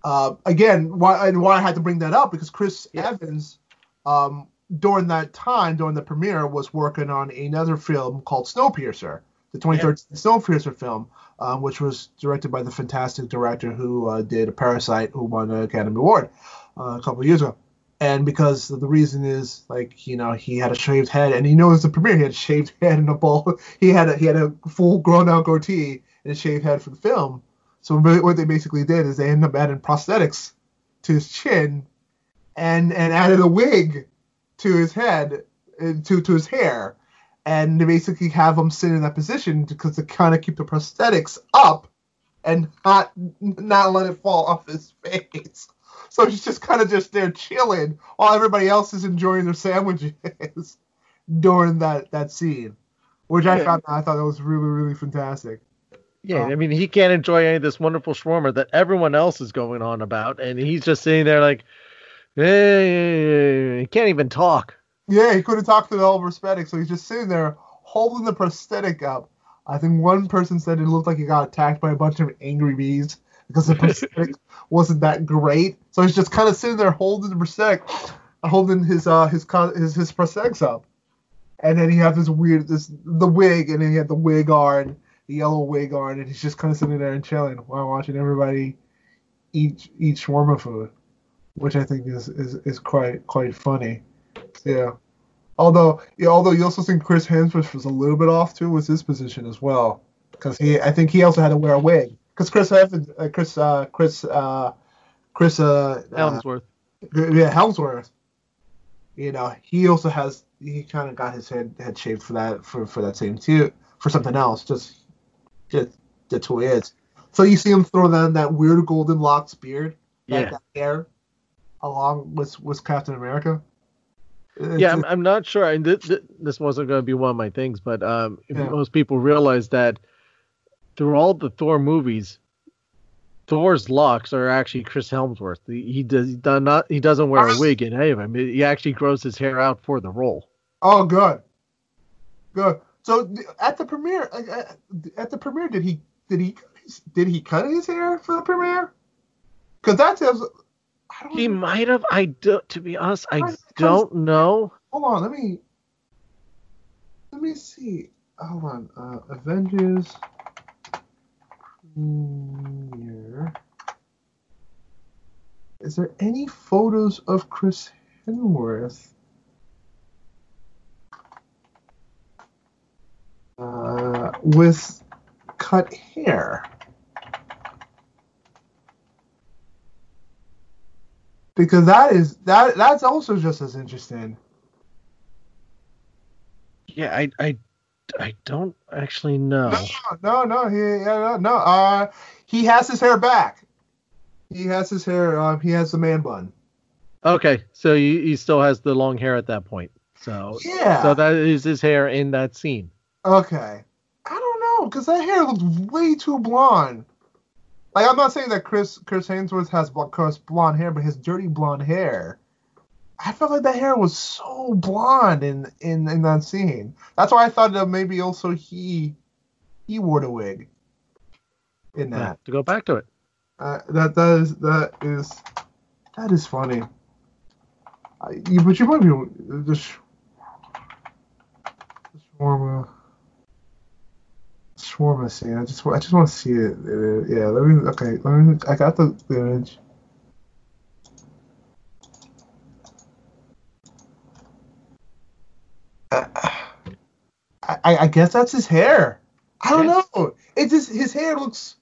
uh, again, why and why I had to bring that up because Chris Yeah. Evans, um, during that time during the premiere was working on another film called Snowpiercer, the 2013 Snowpiercer film, um, which was directed by the fantastic director who uh, did a Parasite, who won an Academy Award uh, a couple of years ago. And because the reason is like you know he had a shaved head, and he knows the premiere he had a shaved head and a ball He had a he had a full grown out goatee and a shaved head for the film. So what they basically did is they ended up adding prosthetics to his chin, and and added a wig to his head, uh, to to his hair, and they basically have him sit in that position because to kind of keep the prosthetics up and not not let it fall off his face. So he's just kind of just there chilling while everybody else is enjoying their sandwiches during that that scene, which I found I thought that was really really fantastic. Yeah, Oh. I mean, he can't enjoy any of this wonderful shawarma that everyone else is going on about, and he's just sitting there like, hey, he can't even talk. Yeah, he couldn't talk to the whole prosthetic, so he's just sitting there holding the prosthetic up. I think one person said it looked like he got attacked by a bunch of angry bees because the prosthetic wasn't that great. So he's just kind of sitting there holding the prosthetic, holding his uh his his his prosthetics up, and then he had this weird this the wig, and then he had the wig on, the yellow wig on, and he's just kind of sitting there and chilling while watching everybody eat eat shawarma food, which I think is is, is quite quite funny. Yeah. Although, yeah, although you also think Chris Hemsworth was a little bit off too with his position as well, because he, I think he also had to wear a wig. Because Chris Evans, uh, Chris, uh, Chris, uh, Chris, uh, uh, Hemsworth. yeah, Hemsworth. You know, he also has, he kind of got his head head shaved for that for for that same too for something else. Just, just that's who he is. So you see him throw that that weird golden locks beard, Yeah. that hair, along with with Captain America. Yeah, I'm, I'm not sure. And th- th- this wasn't going to be one of my things, but um, Yeah. most people realize that through all the Thor movies, Thor's locks are actually Chris Hemsworth. He, does he does not he doesn't wear a wig in any of them. He actually grows his hair out for the role. Oh, good, good. So at the premiere, uh, uh, at the premiere, did he did he did he cut his hair for the premiere? Because that says I don't He know. might have. I do, to be honest, I don't know. Hold on, let me let me see. Hold on, uh, Avengers premiere. Is there any photos of Chris Hemsworth? Uh, with cut hair. Because that is that that's also just as interesting. Yeah, I, I, I don't actually know. No, no, no, he yeah, no, no. Uh, he has his hair back. He has his hair. Uh, he has the man bun. Okay, so he, he still has the long hair at that point. So, Yeah. so that is his hair in that scene. Okay. I don't know, cause that hair looks way too blonde. Like I'm not saying that Chris Chris Hemsworth has Chris blonde hair, but his dirty blonde hair. I felt like that hair was so blonde in in in that scene. That's why I thought that maybe also he he wore the wig in Yeah, that. to go back to it. Uh, that that is that is that is funny. I, you, but you might be the sh- the shawarma shawarma scene. I just I just want to see it. Uh, yeah, let me. Okay, let me. I got the, the image. Uh, I, I guess that's his hair. I don't know. It just his hair looks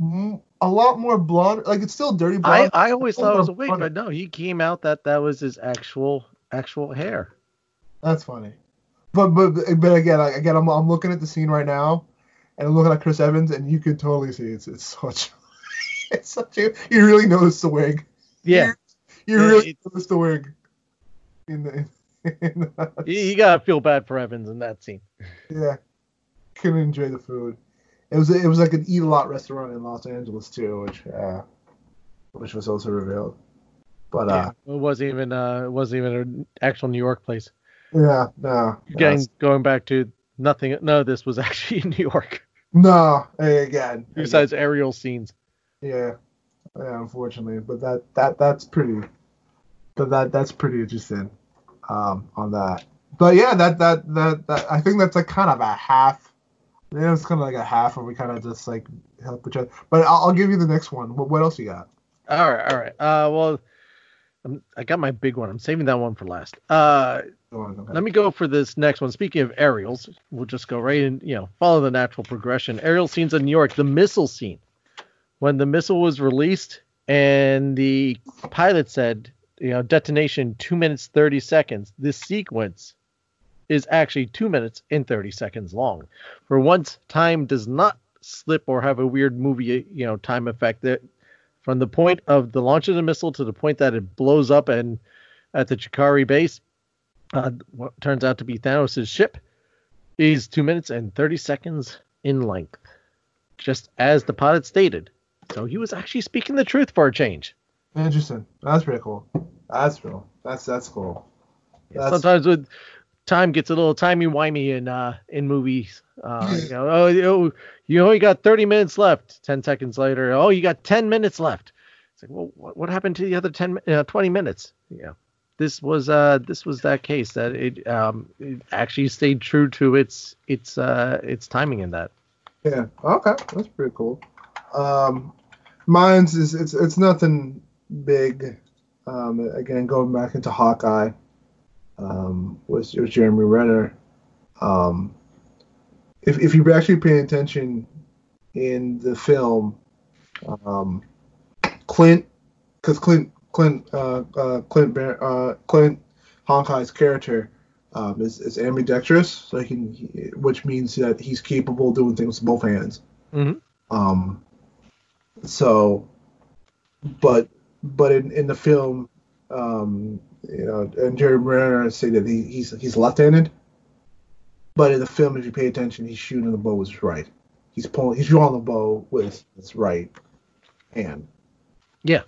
a lot more blonde. Like it's still dirty blonde. I always thought it was a wig, but no, he came out that that was his actual actual hair. That's funny. But but but again, I- again, I'm I'm looking at the scene right now, and I'm looking at Chris Evans, and you can totally see it's it's such it's such a you really notice the wig. Yeah, You Yeah, really it- notice the wig. In the, in the you, you gotta feel bad for Evans in that scene. yeah, couldn't enjoy the food. It was it was like an eat a lot restaurant in Los Angeles too, which uh, which was also revealed. But uh, it wasn't even uh, it wasn't even an actual New York place. yeah, no, Again, no, going back to nothing. No, this was actually in New York. no, again, Besides aerial scenes. Yeah, yeah, unfortunately, but that that that's pretty, but that that's pretty interesting, um, on that. But yeah, that that that, that I think that's like kind of a half. Yeah, it's kind of like a half where we kind of just like help each other. But I'll, I'll give you the next one. What, what else you got? All right, all right. Uh, well, I'm, I got my big one. I'm saving that one for last. Uh, on, okay. let me go for this next one. Speaking of aerials, we'll just go right and You know, follow the natural progression. Aerial scenes in New York. The missile scene. When the missile was released, and the pilot said, you know, detonation two minutes thirty seconds. This sequence is actually two minutes and thirty seconds long. For once, time does not slip or have a weird movie, you know, time effect that from the point of the launch of the missile to the point that it blows up and at the Chitauri base, uh, what turns out to be Thanos' ship, is two minutes and 30 seconds in length, just as the pilot stated. So he was actually speaking the truth for a change. Interesting. That's pretty cool. That's cool. That's that's cool. That's, Sometimes with time gets a little timey wimey in uh in movies. Uh, you know, oh, you, you only got 30 minutes left. 10 seconds later, oh, you got 10 minutes left. It's like, well, what, what happened to the other 10 uh, 20 minutes? Yeah. This was uh this was that case that it um it actually stayed true to its its uh its timing in that. yeah. Okay. That's pretty cool. Um, mine's is it's it's nothing big. Um, again, going back into Hawkeye, um, was was Jeremy Renner. Um, if if you're actually paying attention in the film, um, Clint, because Clint Clint uh, uh, Clint uh, Clint Hawkeye's character um, is, is ambidextrous, so he can, he, which means that he's capable of doing things with both hands. Mhm. Um, so, but but in, in the film, um, you know, and Jerry Renner say that he, he's he's left-handed. But in the film, if you pay attention, he's shooting the bow with his right. He's pulling, he's drawing the bow with his right hand. Yeah.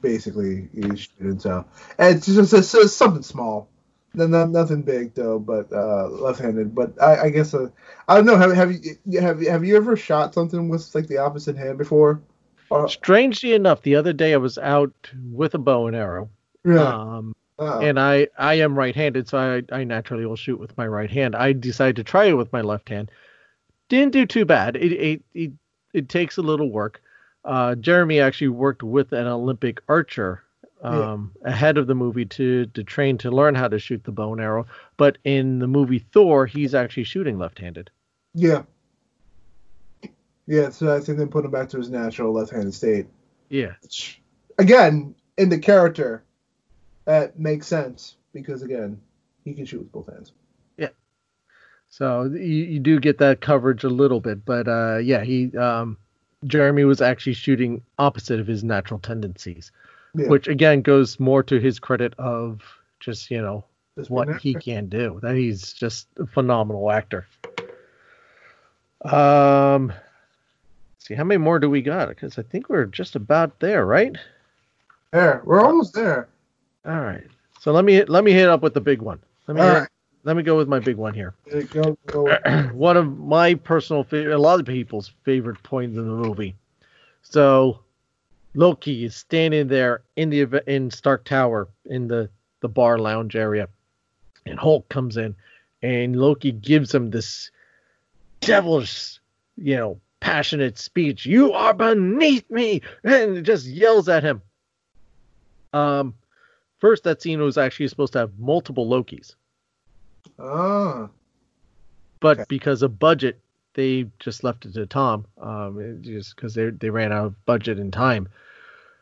Basically, he's shooting. So, and it's just it's, it's something small. No, no, nothing big though, but uh, left-handed. But I, I guess uh, I don't know. Have, have you have have you ever shot something with like the opposite hand before? Or, Strangely enough, the other day I was out with a bow and arrow. yeah. Um, uh, and I I am right-handed, so I I naturally will shoot with my right hand. I decided to try it with my left hand. Didn't do too bad. It it it, it takes a little work. Uh, Jeremy actually worked with an Olympic archer Yeah. um, ahead of the movie to to train to learn how to shoot the bow and arrow. But in the movie Thor, he's actually shooting left-handed. Yeah. Yeah, so I think they put him back to his natural left-handed state. Yeah. Which, again, in the character, that makes sense because again, he can shoot with both hands. Yeah. So you, you do get that coverage a little bit, but uh, yeah, he um, Jeremy was actually shooting opposite of his natural tendencies, Yeah. which again goes more to his credit of just you know Just what he can do. That he's just a phenomenal actor. Um, see how many more do we got? Because I think we're just about there, right? There, we're almost there. All right. So let me let me hit up with the big one. Let me All hit- right. let me go with my big one here. Go, go. one of my personal favorite, a lot of people's favorite points in the movie. So Loki is standing there in the in Stark Tower in the the bar lounge area, and Hulk comes in, and Loki gives him this devilish, you know, passionate speech. You are beneath me, and just yells at him. Um, first that scene was actually supposed to have multiple Lokis Ah, but Okay. because of budget, they just left it to Tom, um, just because they they ran out of budget and time.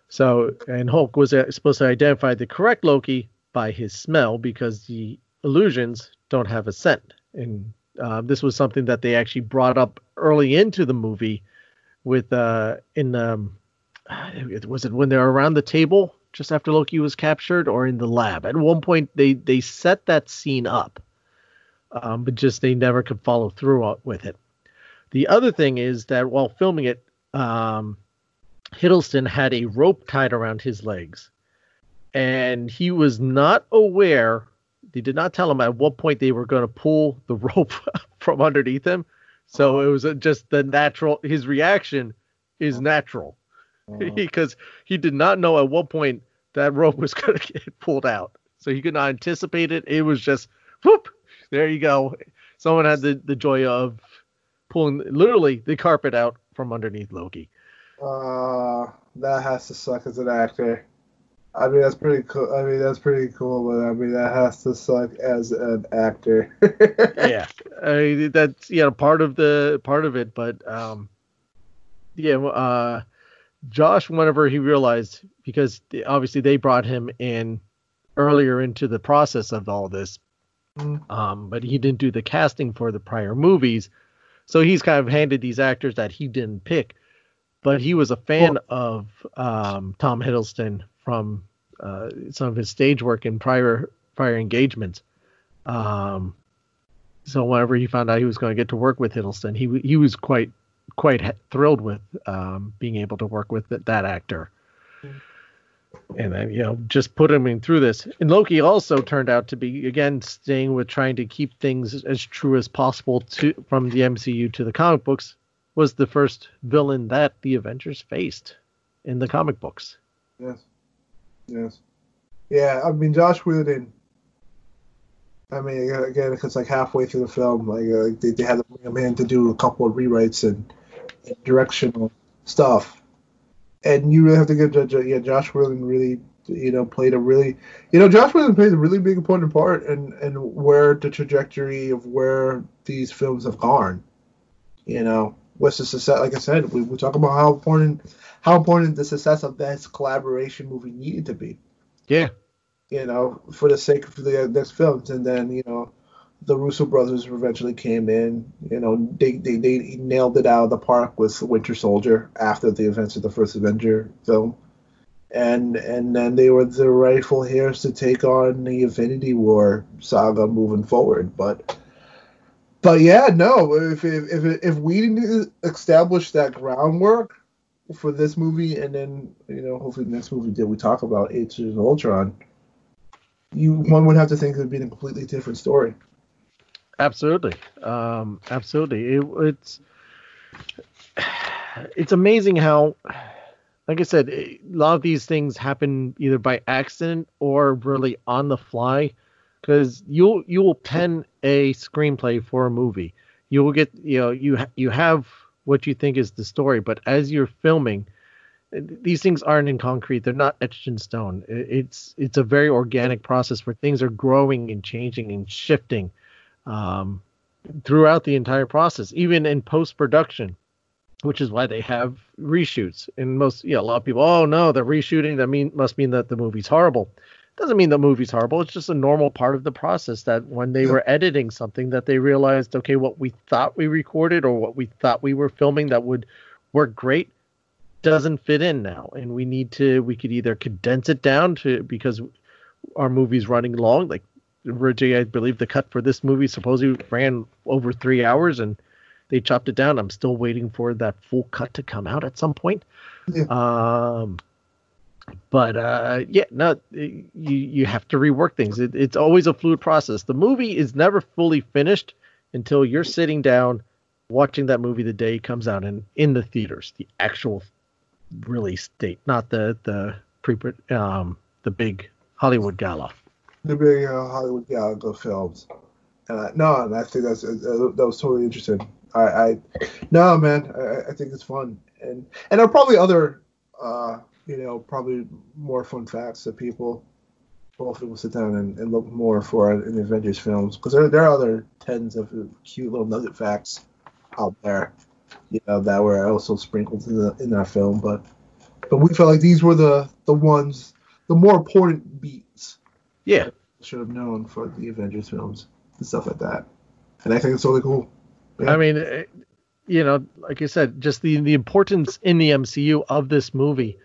So, and Hulk was uh, supposed to identify the correct Loki by his smell because the illusions don't have a scent, and uh, this was something that they actually brought up early into the movie with uh in um was it when they're around the table just after Loki was captured or in the lab at one point they they set that scene up um, but just they never could follow through with it. The other thing is that while filming it, um, Hiddleston had a rope tied around his legs, and he was not aware. They did not tell him at what point they were going to pull the rope from underneath him. So it was just the natural. His reaction is natural uh, because he did not know at what point that rope was going to get pulled out. So he could not anticipate it. It was just whoop. There you go. Someone had the, the joy of pulling literally the carpet out from underneath Loki. uh, that has to suck as an actor. I mean, that's pretty cool. I mean, that's pretty cool, but I mean, that has to suck as an actor. yeah, I, mean, that's yeah part of the part of it, but um, yeah, uh, Josh, whenever he realized, because obviously they brought him in earlier into the process of all this, Mm. um, but he but he was a fan of um, Tom Hiddleston from uh, some of his stage work in prior prior engagements. Um, so whenever he found out he was going to get to work with Hiddleston, he he was quite quite thrilled with um, being able to work with that actor. And then you know just put him in through this. And Loki also turned out to be again staying with trying to keep things as true as possible to from the MCU to the comic books. Was the first villain that the Avengers faced in the comic books. Yes. Yes. Yeah, I mean Joss Whedon I mean, again, it's like halfway through the film, like uh, they, they had to bring him in to do a couple of rewrites and, and directional stuff, and you really have to give yeah, Joss Whedon really, you know, played a really, you know, Joss Whedon played a really big important part in in where the trajectory of where these films have gone. You know, what's the success? Like I said, we, we talk about how important how important the success of this collaboration movie needed to be. Yeah, you know, for the sake of the next films. And then, you know, the Russo brothers eventually came in. You know, they, they, they nailed it out of the park with Winter Soldier after the events of the first Avenger film. And and then they were the rightful heirs to take on the Infinity War saga moving forward. But but yeah, no, if if if, if we didn't establish that groundwork for this movie, and then you know, hopefully the next movie that we talk about, Age of Ultron, you one would have to think it would be a completely different story. Absolutely, um, absolutely. It, it's it's amazing how, like I said, a lot of these things happen either by accident or really on the fly. Because you'll you will pen a screenplay for a movie. You will get you know you you have what you think is the story, but as you're filming, these things aren't in concrete. They're not etched in stone. It's it's a very organic process where things are growing and changing and shifting um, throughout the entire process even in post production which is why they have reshoots. And most yeah a lot of people oh no they're reshooting. That mean must mean that the movie's horrible doesn't mean the movie's horrible. It's just a normal part of the process that when they yeah. were editing something that they realized okay what we thought we recorded or what we thought we were filming that would work great doesn't fit in now. And we need to we could either condense it down to because our movie's running long. Like originally i believe the cut for this movie supposedly ran over three hours and they chopped it down. I'm still waiting for that full cut to come out at some point. Yeah. um but uh yeah no you you have to rework things it, it's always a fluid process the movie is never fully finished until you're sitting down watching that movie the day it comes out and in the theaters the actual release date, not the the pre um the big Hollywood gala. The big uh, Hollywood gala films. Uh, no, and I think that's uh, that was totally interesting. I, I no man, I, I think it's fun, and and there are probably other uh you know probably more fun facts that people hopefully will sit down and, and look more for in the Avengers films because there there are other tens of cute little nugget facts out there you know, that were also sprinkled in the in that film. But but we felt like these were the the ones, the more important beats. Yeah, should have known for the Avengers films and stuff like that. And I think it's really cool. Yeah. I mean, eh, you know, like I said, just the the importance in the MCU of this movie,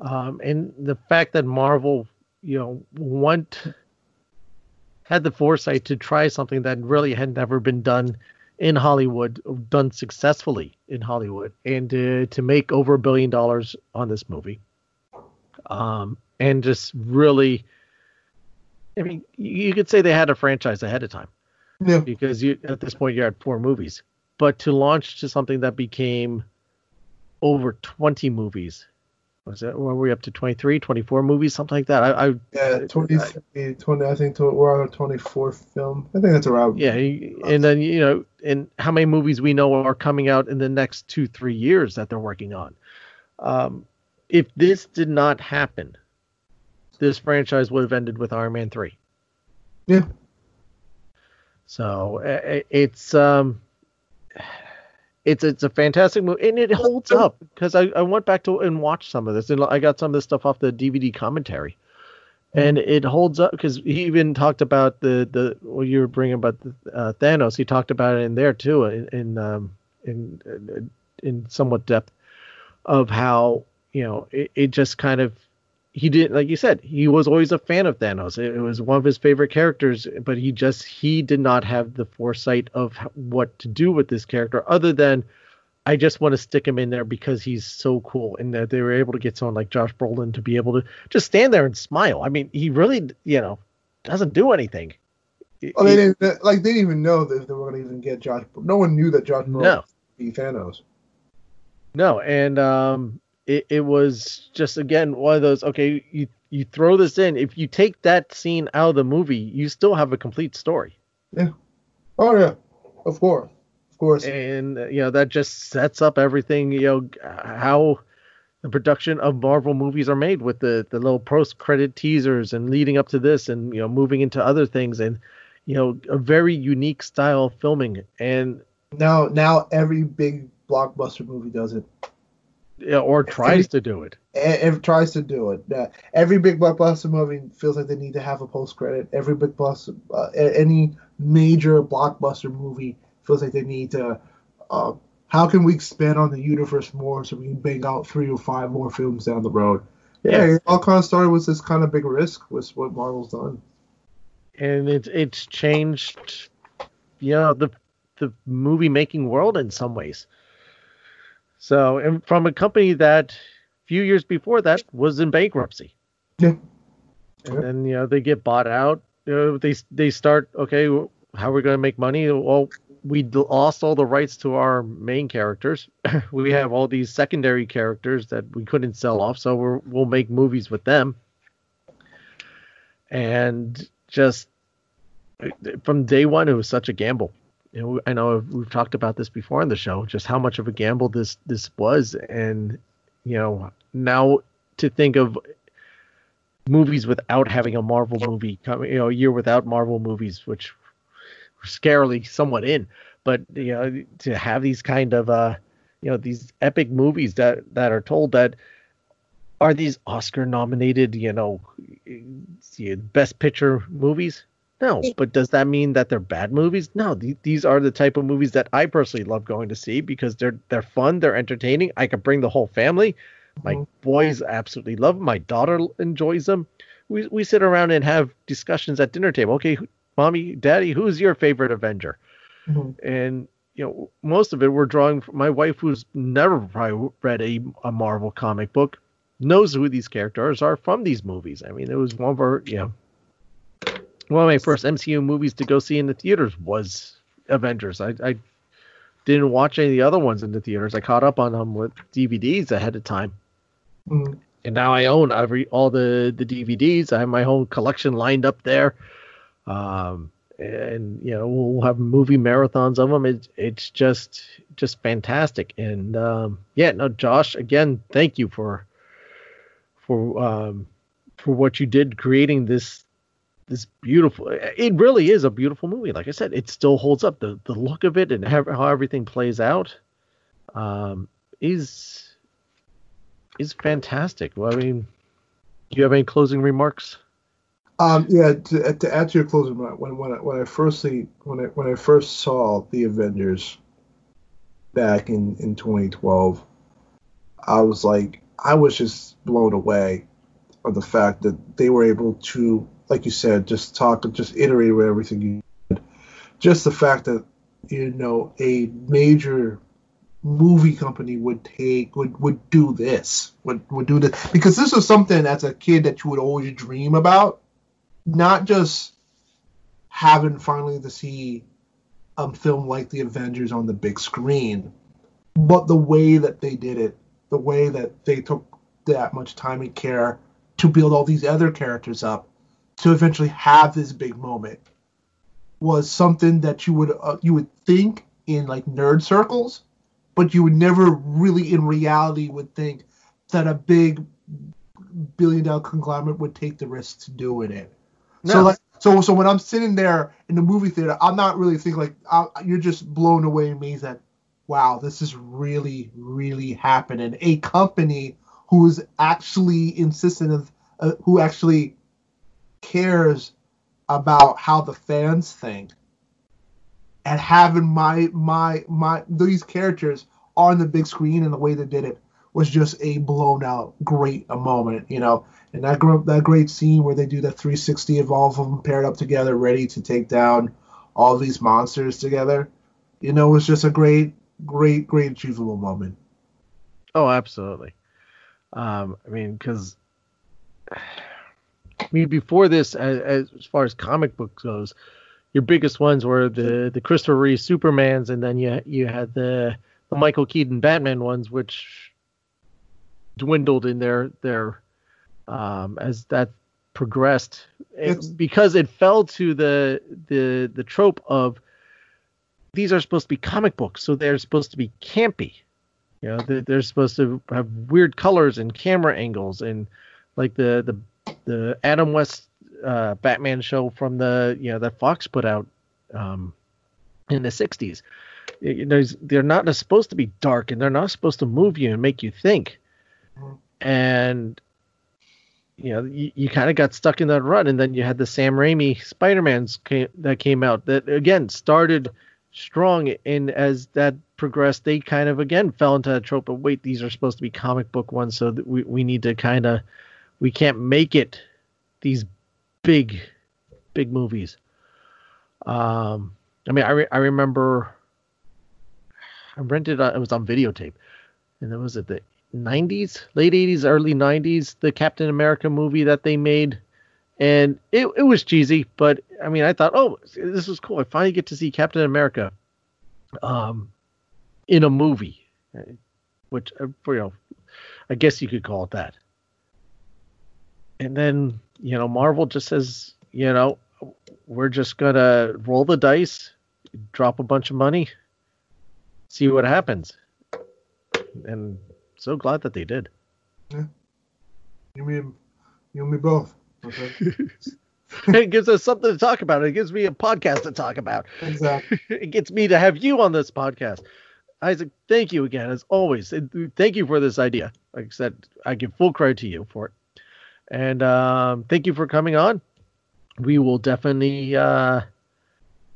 um, and the fact that Marvel, you know, want had the foresight to try something that really had never been done in Hollywood, done successfully in Hollywood, and uh, to make over a billion dollars on this movie, um, and just really, I mean, you could say they had a franchise ahead of time, yeah. because you at this point you're at four movies, but to launch to something that became over 20 movies was it? Were we up to? 23 24 movies something like that? I, I yeah 23 20 i think we're on our 24th film. I think that's around yeah and then you know and how many movies we know are coming out in the next two three years that they're working on. Um, if this did not happen this franchise would have ended with iron man 3 yeah. So it's um it's it's a fantastic movie and it holds up because I, I went back to and watched some of this and I got some of this stuff off the DVD commentary. And it holds up because he even talked about the the what you were bringing about the, uh, Thanos he talked about it in there too in, in um, in in, in somewhat depth of how you know it, it just kind of he did like you said he was always a fan of Thanos. It, was one of his favorite characters, but he just he did not have the foresight of what to do with this character other than I just want to stick him in there because he's so cool and that they were able to get someone like Josh Brolin to be able to just stand there and smile. I mean, he really, you know, doesn't do anything. Well, they didn't like they didn't even know that they were going to even get Josh. No one knew that Josh Brolin no. be Thanos. No, and um, it, it was just again one of those okay you you throw this in if you take that scene out of the movie you still have a complete story. Yeah. Oh yeah. Of course. Of course. And uh, you know that just sets up everything you know how the production of marvel movies are made with the the little post credit teasers and leading up to this and you know moving into other things and you know a very unique style of filming. And now now every big blockbuster movie does it or tries every, to do it. It tries to do it. Uh, every big blockbuster movie feels like they need to have a post credit. Every big blockbuster, uh, any major blockbuster movie feels like they need to. Uh, how can we expand on the universe more so we can bang out three or five more films down the road? Yeah, yeah. it all kind of started with this kind of big risk with what Marvel's done. And it's it's changed, you know, the the movie making world in some ways. So, and from a company that a few years before that was in bankruptcy. Yeah. And then, you know, they get bought out. You know, they they start, okay, how are we going to make money? Well, we lost all the rights to our main characters. we have all these secondary characters that we couldn't sell off, so we will make movies with them. And just uh, from day one, it was such a gamble you know, I know we've talked about this before on the show, just how much of a gamble this this was, and you know, now to think of movies without having a Marvel movie coming, you know, a year without Marvel movies, which were scarily somewhat in, but you know, to have these kind of uh, you know, these epic movies that that are told that are these Oscar nominated, you know, best picture movies? No, but does that mean that they're bad movies? No, th- these are the type of movies that I personally love going to see because they're they're fun, they're entertaining. I could bring the whole family. My mm-hmm. boys absolutely love them. My daughter enjoys them. We we sit around and have discussions at dinner table. Okay, mommy, daddy, who's your favorite Avenger? Mm-hmm. And you know, most of it we're drawing. From, my wife, who's never probably read a, a Marvel comic book, knows who these characters are from these movies. I mean, it was one of our you know one of my first MCU movies to go see in the theaters was Avengers. I, I didn't watch any of the other ones in the theaters. I caught up on them with DVDs ahead of time. Mm. And now I own every all the the DVDs. I have my whole collection lined up there. Um, and you know we'll have movie marathons of them. It's it's just just fantastic. And um, yeah, no, Joss, again, thank you for for um, for what you did creating this this beautiful it really is a beautiful movie. Like i said it still holds up. The the look of it and how, everything plays out um is is fantastic. Well i mean do you have any closing remarks? Um yeah to, to add to your closing remark when when I, when I firstly when i when i first saw the avengers back in in 2012 i was like i was just blown away of the fact that they were able to like you said, just talk, just iterate with everything you did. Just the fact that you know a major movie company would take would would do this would would do this because this was something as a kid that you would always dream about, not just having finally to see a film like the Avengers on the big screen, but the way that they did it, the way that they took that much time and care to build all these other characters up to eventually have this big moment was something that you would uh, you would think in like nerd circles, but you would never really in reality would think that a big billion dollar conglomerate would take the risk to doing it. No. So like so so when I'm sitting there in the movie theater, I'm not really thinking like I, you're just blown away amazed that wow this is really really happening. A company who is actually insistent of uh, who actually cares about how the fans think and having my my my these characters on the big screen and the way they did it was just a blown out great a moment, you know. And that gr- that great scene where they do that 360 of all of them paired up together, ready to take down all these monsters together, you know, was just a great, great, great achievable moment. Oh, absolutely. Um, I mean, because mean, before this, as, as far as comic book goes, your biggest ones were the the Christopher Reeve Supermans, and then you you had the the Michael Keaton Batman ones, which dwindled in their their um, as that progressed it, because it fell to the the the trope of these are supposed to be comic books, so they're supposed to be campy. You know, they're, they're supposed to have weird colors and camera angles, and like the the the Adam West uh, Batman show from the you know that Fox put out um, in the '60s. You know, they're not supposed to be dark, and they're not supposed to move you and make you think. And you know, you, you kind of got stuck in that rut, and then you had the Sam Raimi Spider-Man's came, that came out that again started strong, and as that progressed, they kind of again fell into that trope of wait, these are supposed to be comic book ones, so we we need to kind of we can't make it these big big movies. Um, I mean, I re- I remember I rented uh, it was on videotape, and it was at the 90s, late 80s, early 90s, the Captain America movie that they made. And it, it was cheesy, but I mean, I thought, oh, this is cool. I finally get to see Captain America um, in a movie, which, uh, you know, I guess you could call it that. And then, you know, Marvel just says, you know, we're just going to roll the dice, drop a bunch of money, see what happens. And so glad that they did. Yeah. You mean you and me both. Okay. it gives us something to talk about. It gives me a podcast to talk about. Exactly. it gets me to have you on this podcast. Isaac, thank you again, as always. Thank you for this idea. Like I said, I give full credit to you for it. And um, thank you for coming on. We will definitely uh,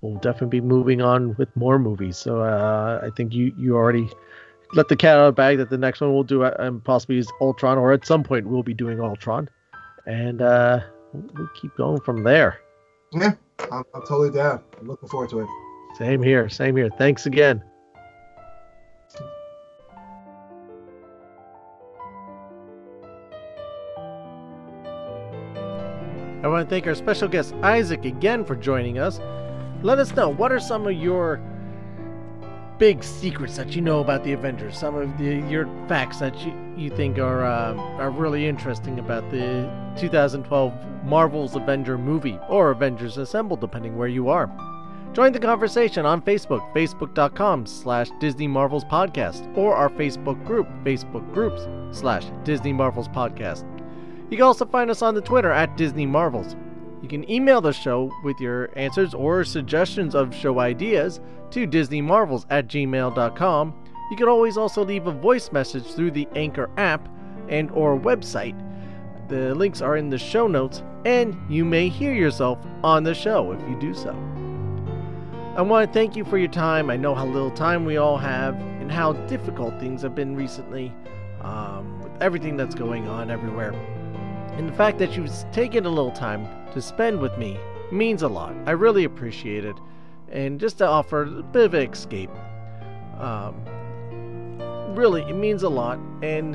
we'll definitely be moving on with more movies. So uh, I think you you already let the cat out of the bag that the next one we'll do uh, and possibly is Ultron, or at some point we'll be doing Ultron, and uh, we'll keep going from there. Yeah, I'm, I'm totally down. I'm looking forward to it. Same here. Same here. Thanks again. Want to thank our special guest Isaac again for joining us. Let us know what are some of your big secrets that you know about the Avengers, some of the your facts that you, you think are uh, are really interesting about the 2012 Marvel's Avenger movie or Avengers Assemble, depending where you are. Join the conversation on Facebook, facebook.com slash Disney Marvels Podcast, or our Facebook group, Facebook groups slash Disney Marvels Podcast. You can also find us on the Twitter at Disney Marvels. You can email the show with your answers or suggestions of show ideas to disneymarvels at gmail.com. You can always also leave a voice message through the Anchor app and or website. The links are in the show notes, and you may hear yourself on the show if you do so. I want to thank you for your time. I know how little time we all have and how difficult things have been recently um, with everything that's going on everywhere. And the fact that you've taken a little time to spend with me means a lot. I really appreciate it. And just to offer a bit of an escape. Um, really, it means a lot. And,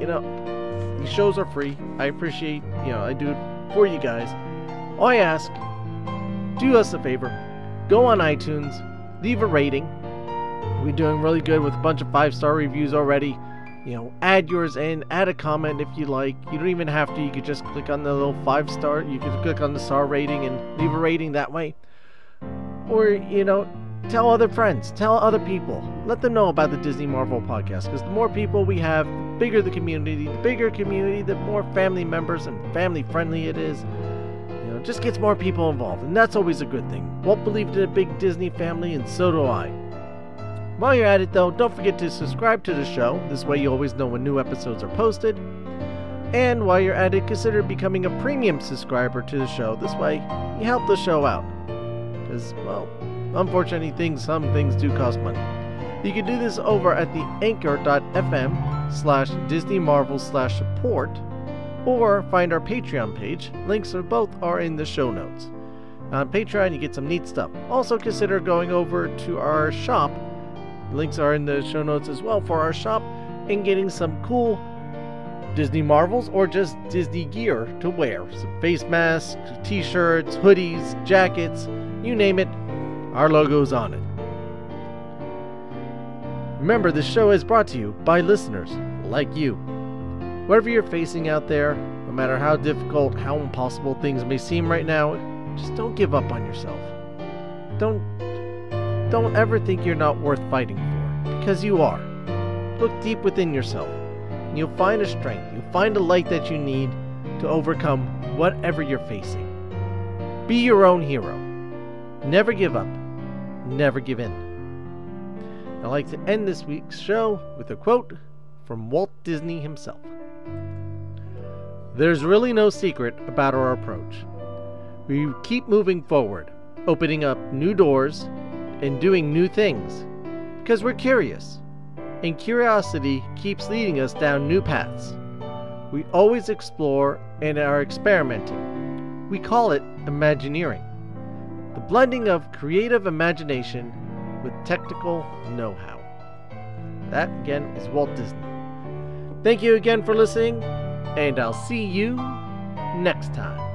you know, these shows are free. I appreciate, you know, I do it for you guys. All I ask, do us a favor. Go on iTunes, leave a rating. We're doing really good with a bunch of five star reviews already you know, add yours in, add a comment if you like. You don't even have to, you could just click on the little five star, you could click on the star rating and leave a rating that way. Or, you know, tell other friends, tell other people. Let them know about the Disney Marvel podcast because the more people we have, the bigger the community, the bigger community, the more family members and family friendly it is. You know, just gets more people involved, and that's always a good thing. Walt believed in a big Disney family, and so do I. While you're at it though, don't forget to subscribe to the show, this way you always know when new episodes are posted. And while you're at it, consider becoming a premium subscriber to the show, this way you help the show out. Because, well, unfortunately, things some things do cost money. You can do this over at the anchor.fm slash Disney Marvel slash support or find our Patreon page. Links for both are in the show notes. On Patreon, you get some neat stuff. Also, consider going over to our shop. Links are in the show notes as well for our shop and getting some cool Disney Marvels or just Disney gear to wear. Some face masks, t shirts, hoodies, jackets, you name it, our logo's on it. Remember, this show is brought to you by listeners like you. Whatever you're facing out there, no matter how difficult, how impossible things may seem right now, just don't give up on yourself. Don't don't ever think you're not worth fighting for, because you are. Look deep within yourself, and you'll find a strength, you'll find a light that you need to overcome whatever you're facing. Be your own hero. Never give up. Never give in. I'd like to end this week's show with a quote from Walt Disney himself. There's really no secret about our approach. We keep moving forward, opening up new doors and doing new things because we're curious, and curiosity keeps leading us down new paths. We always explore and are experimenting. We call it Imagineering, the blending of creative imagination with technical know how. That again is Walt Disney. Thank you again for listening, and I'll see you next time.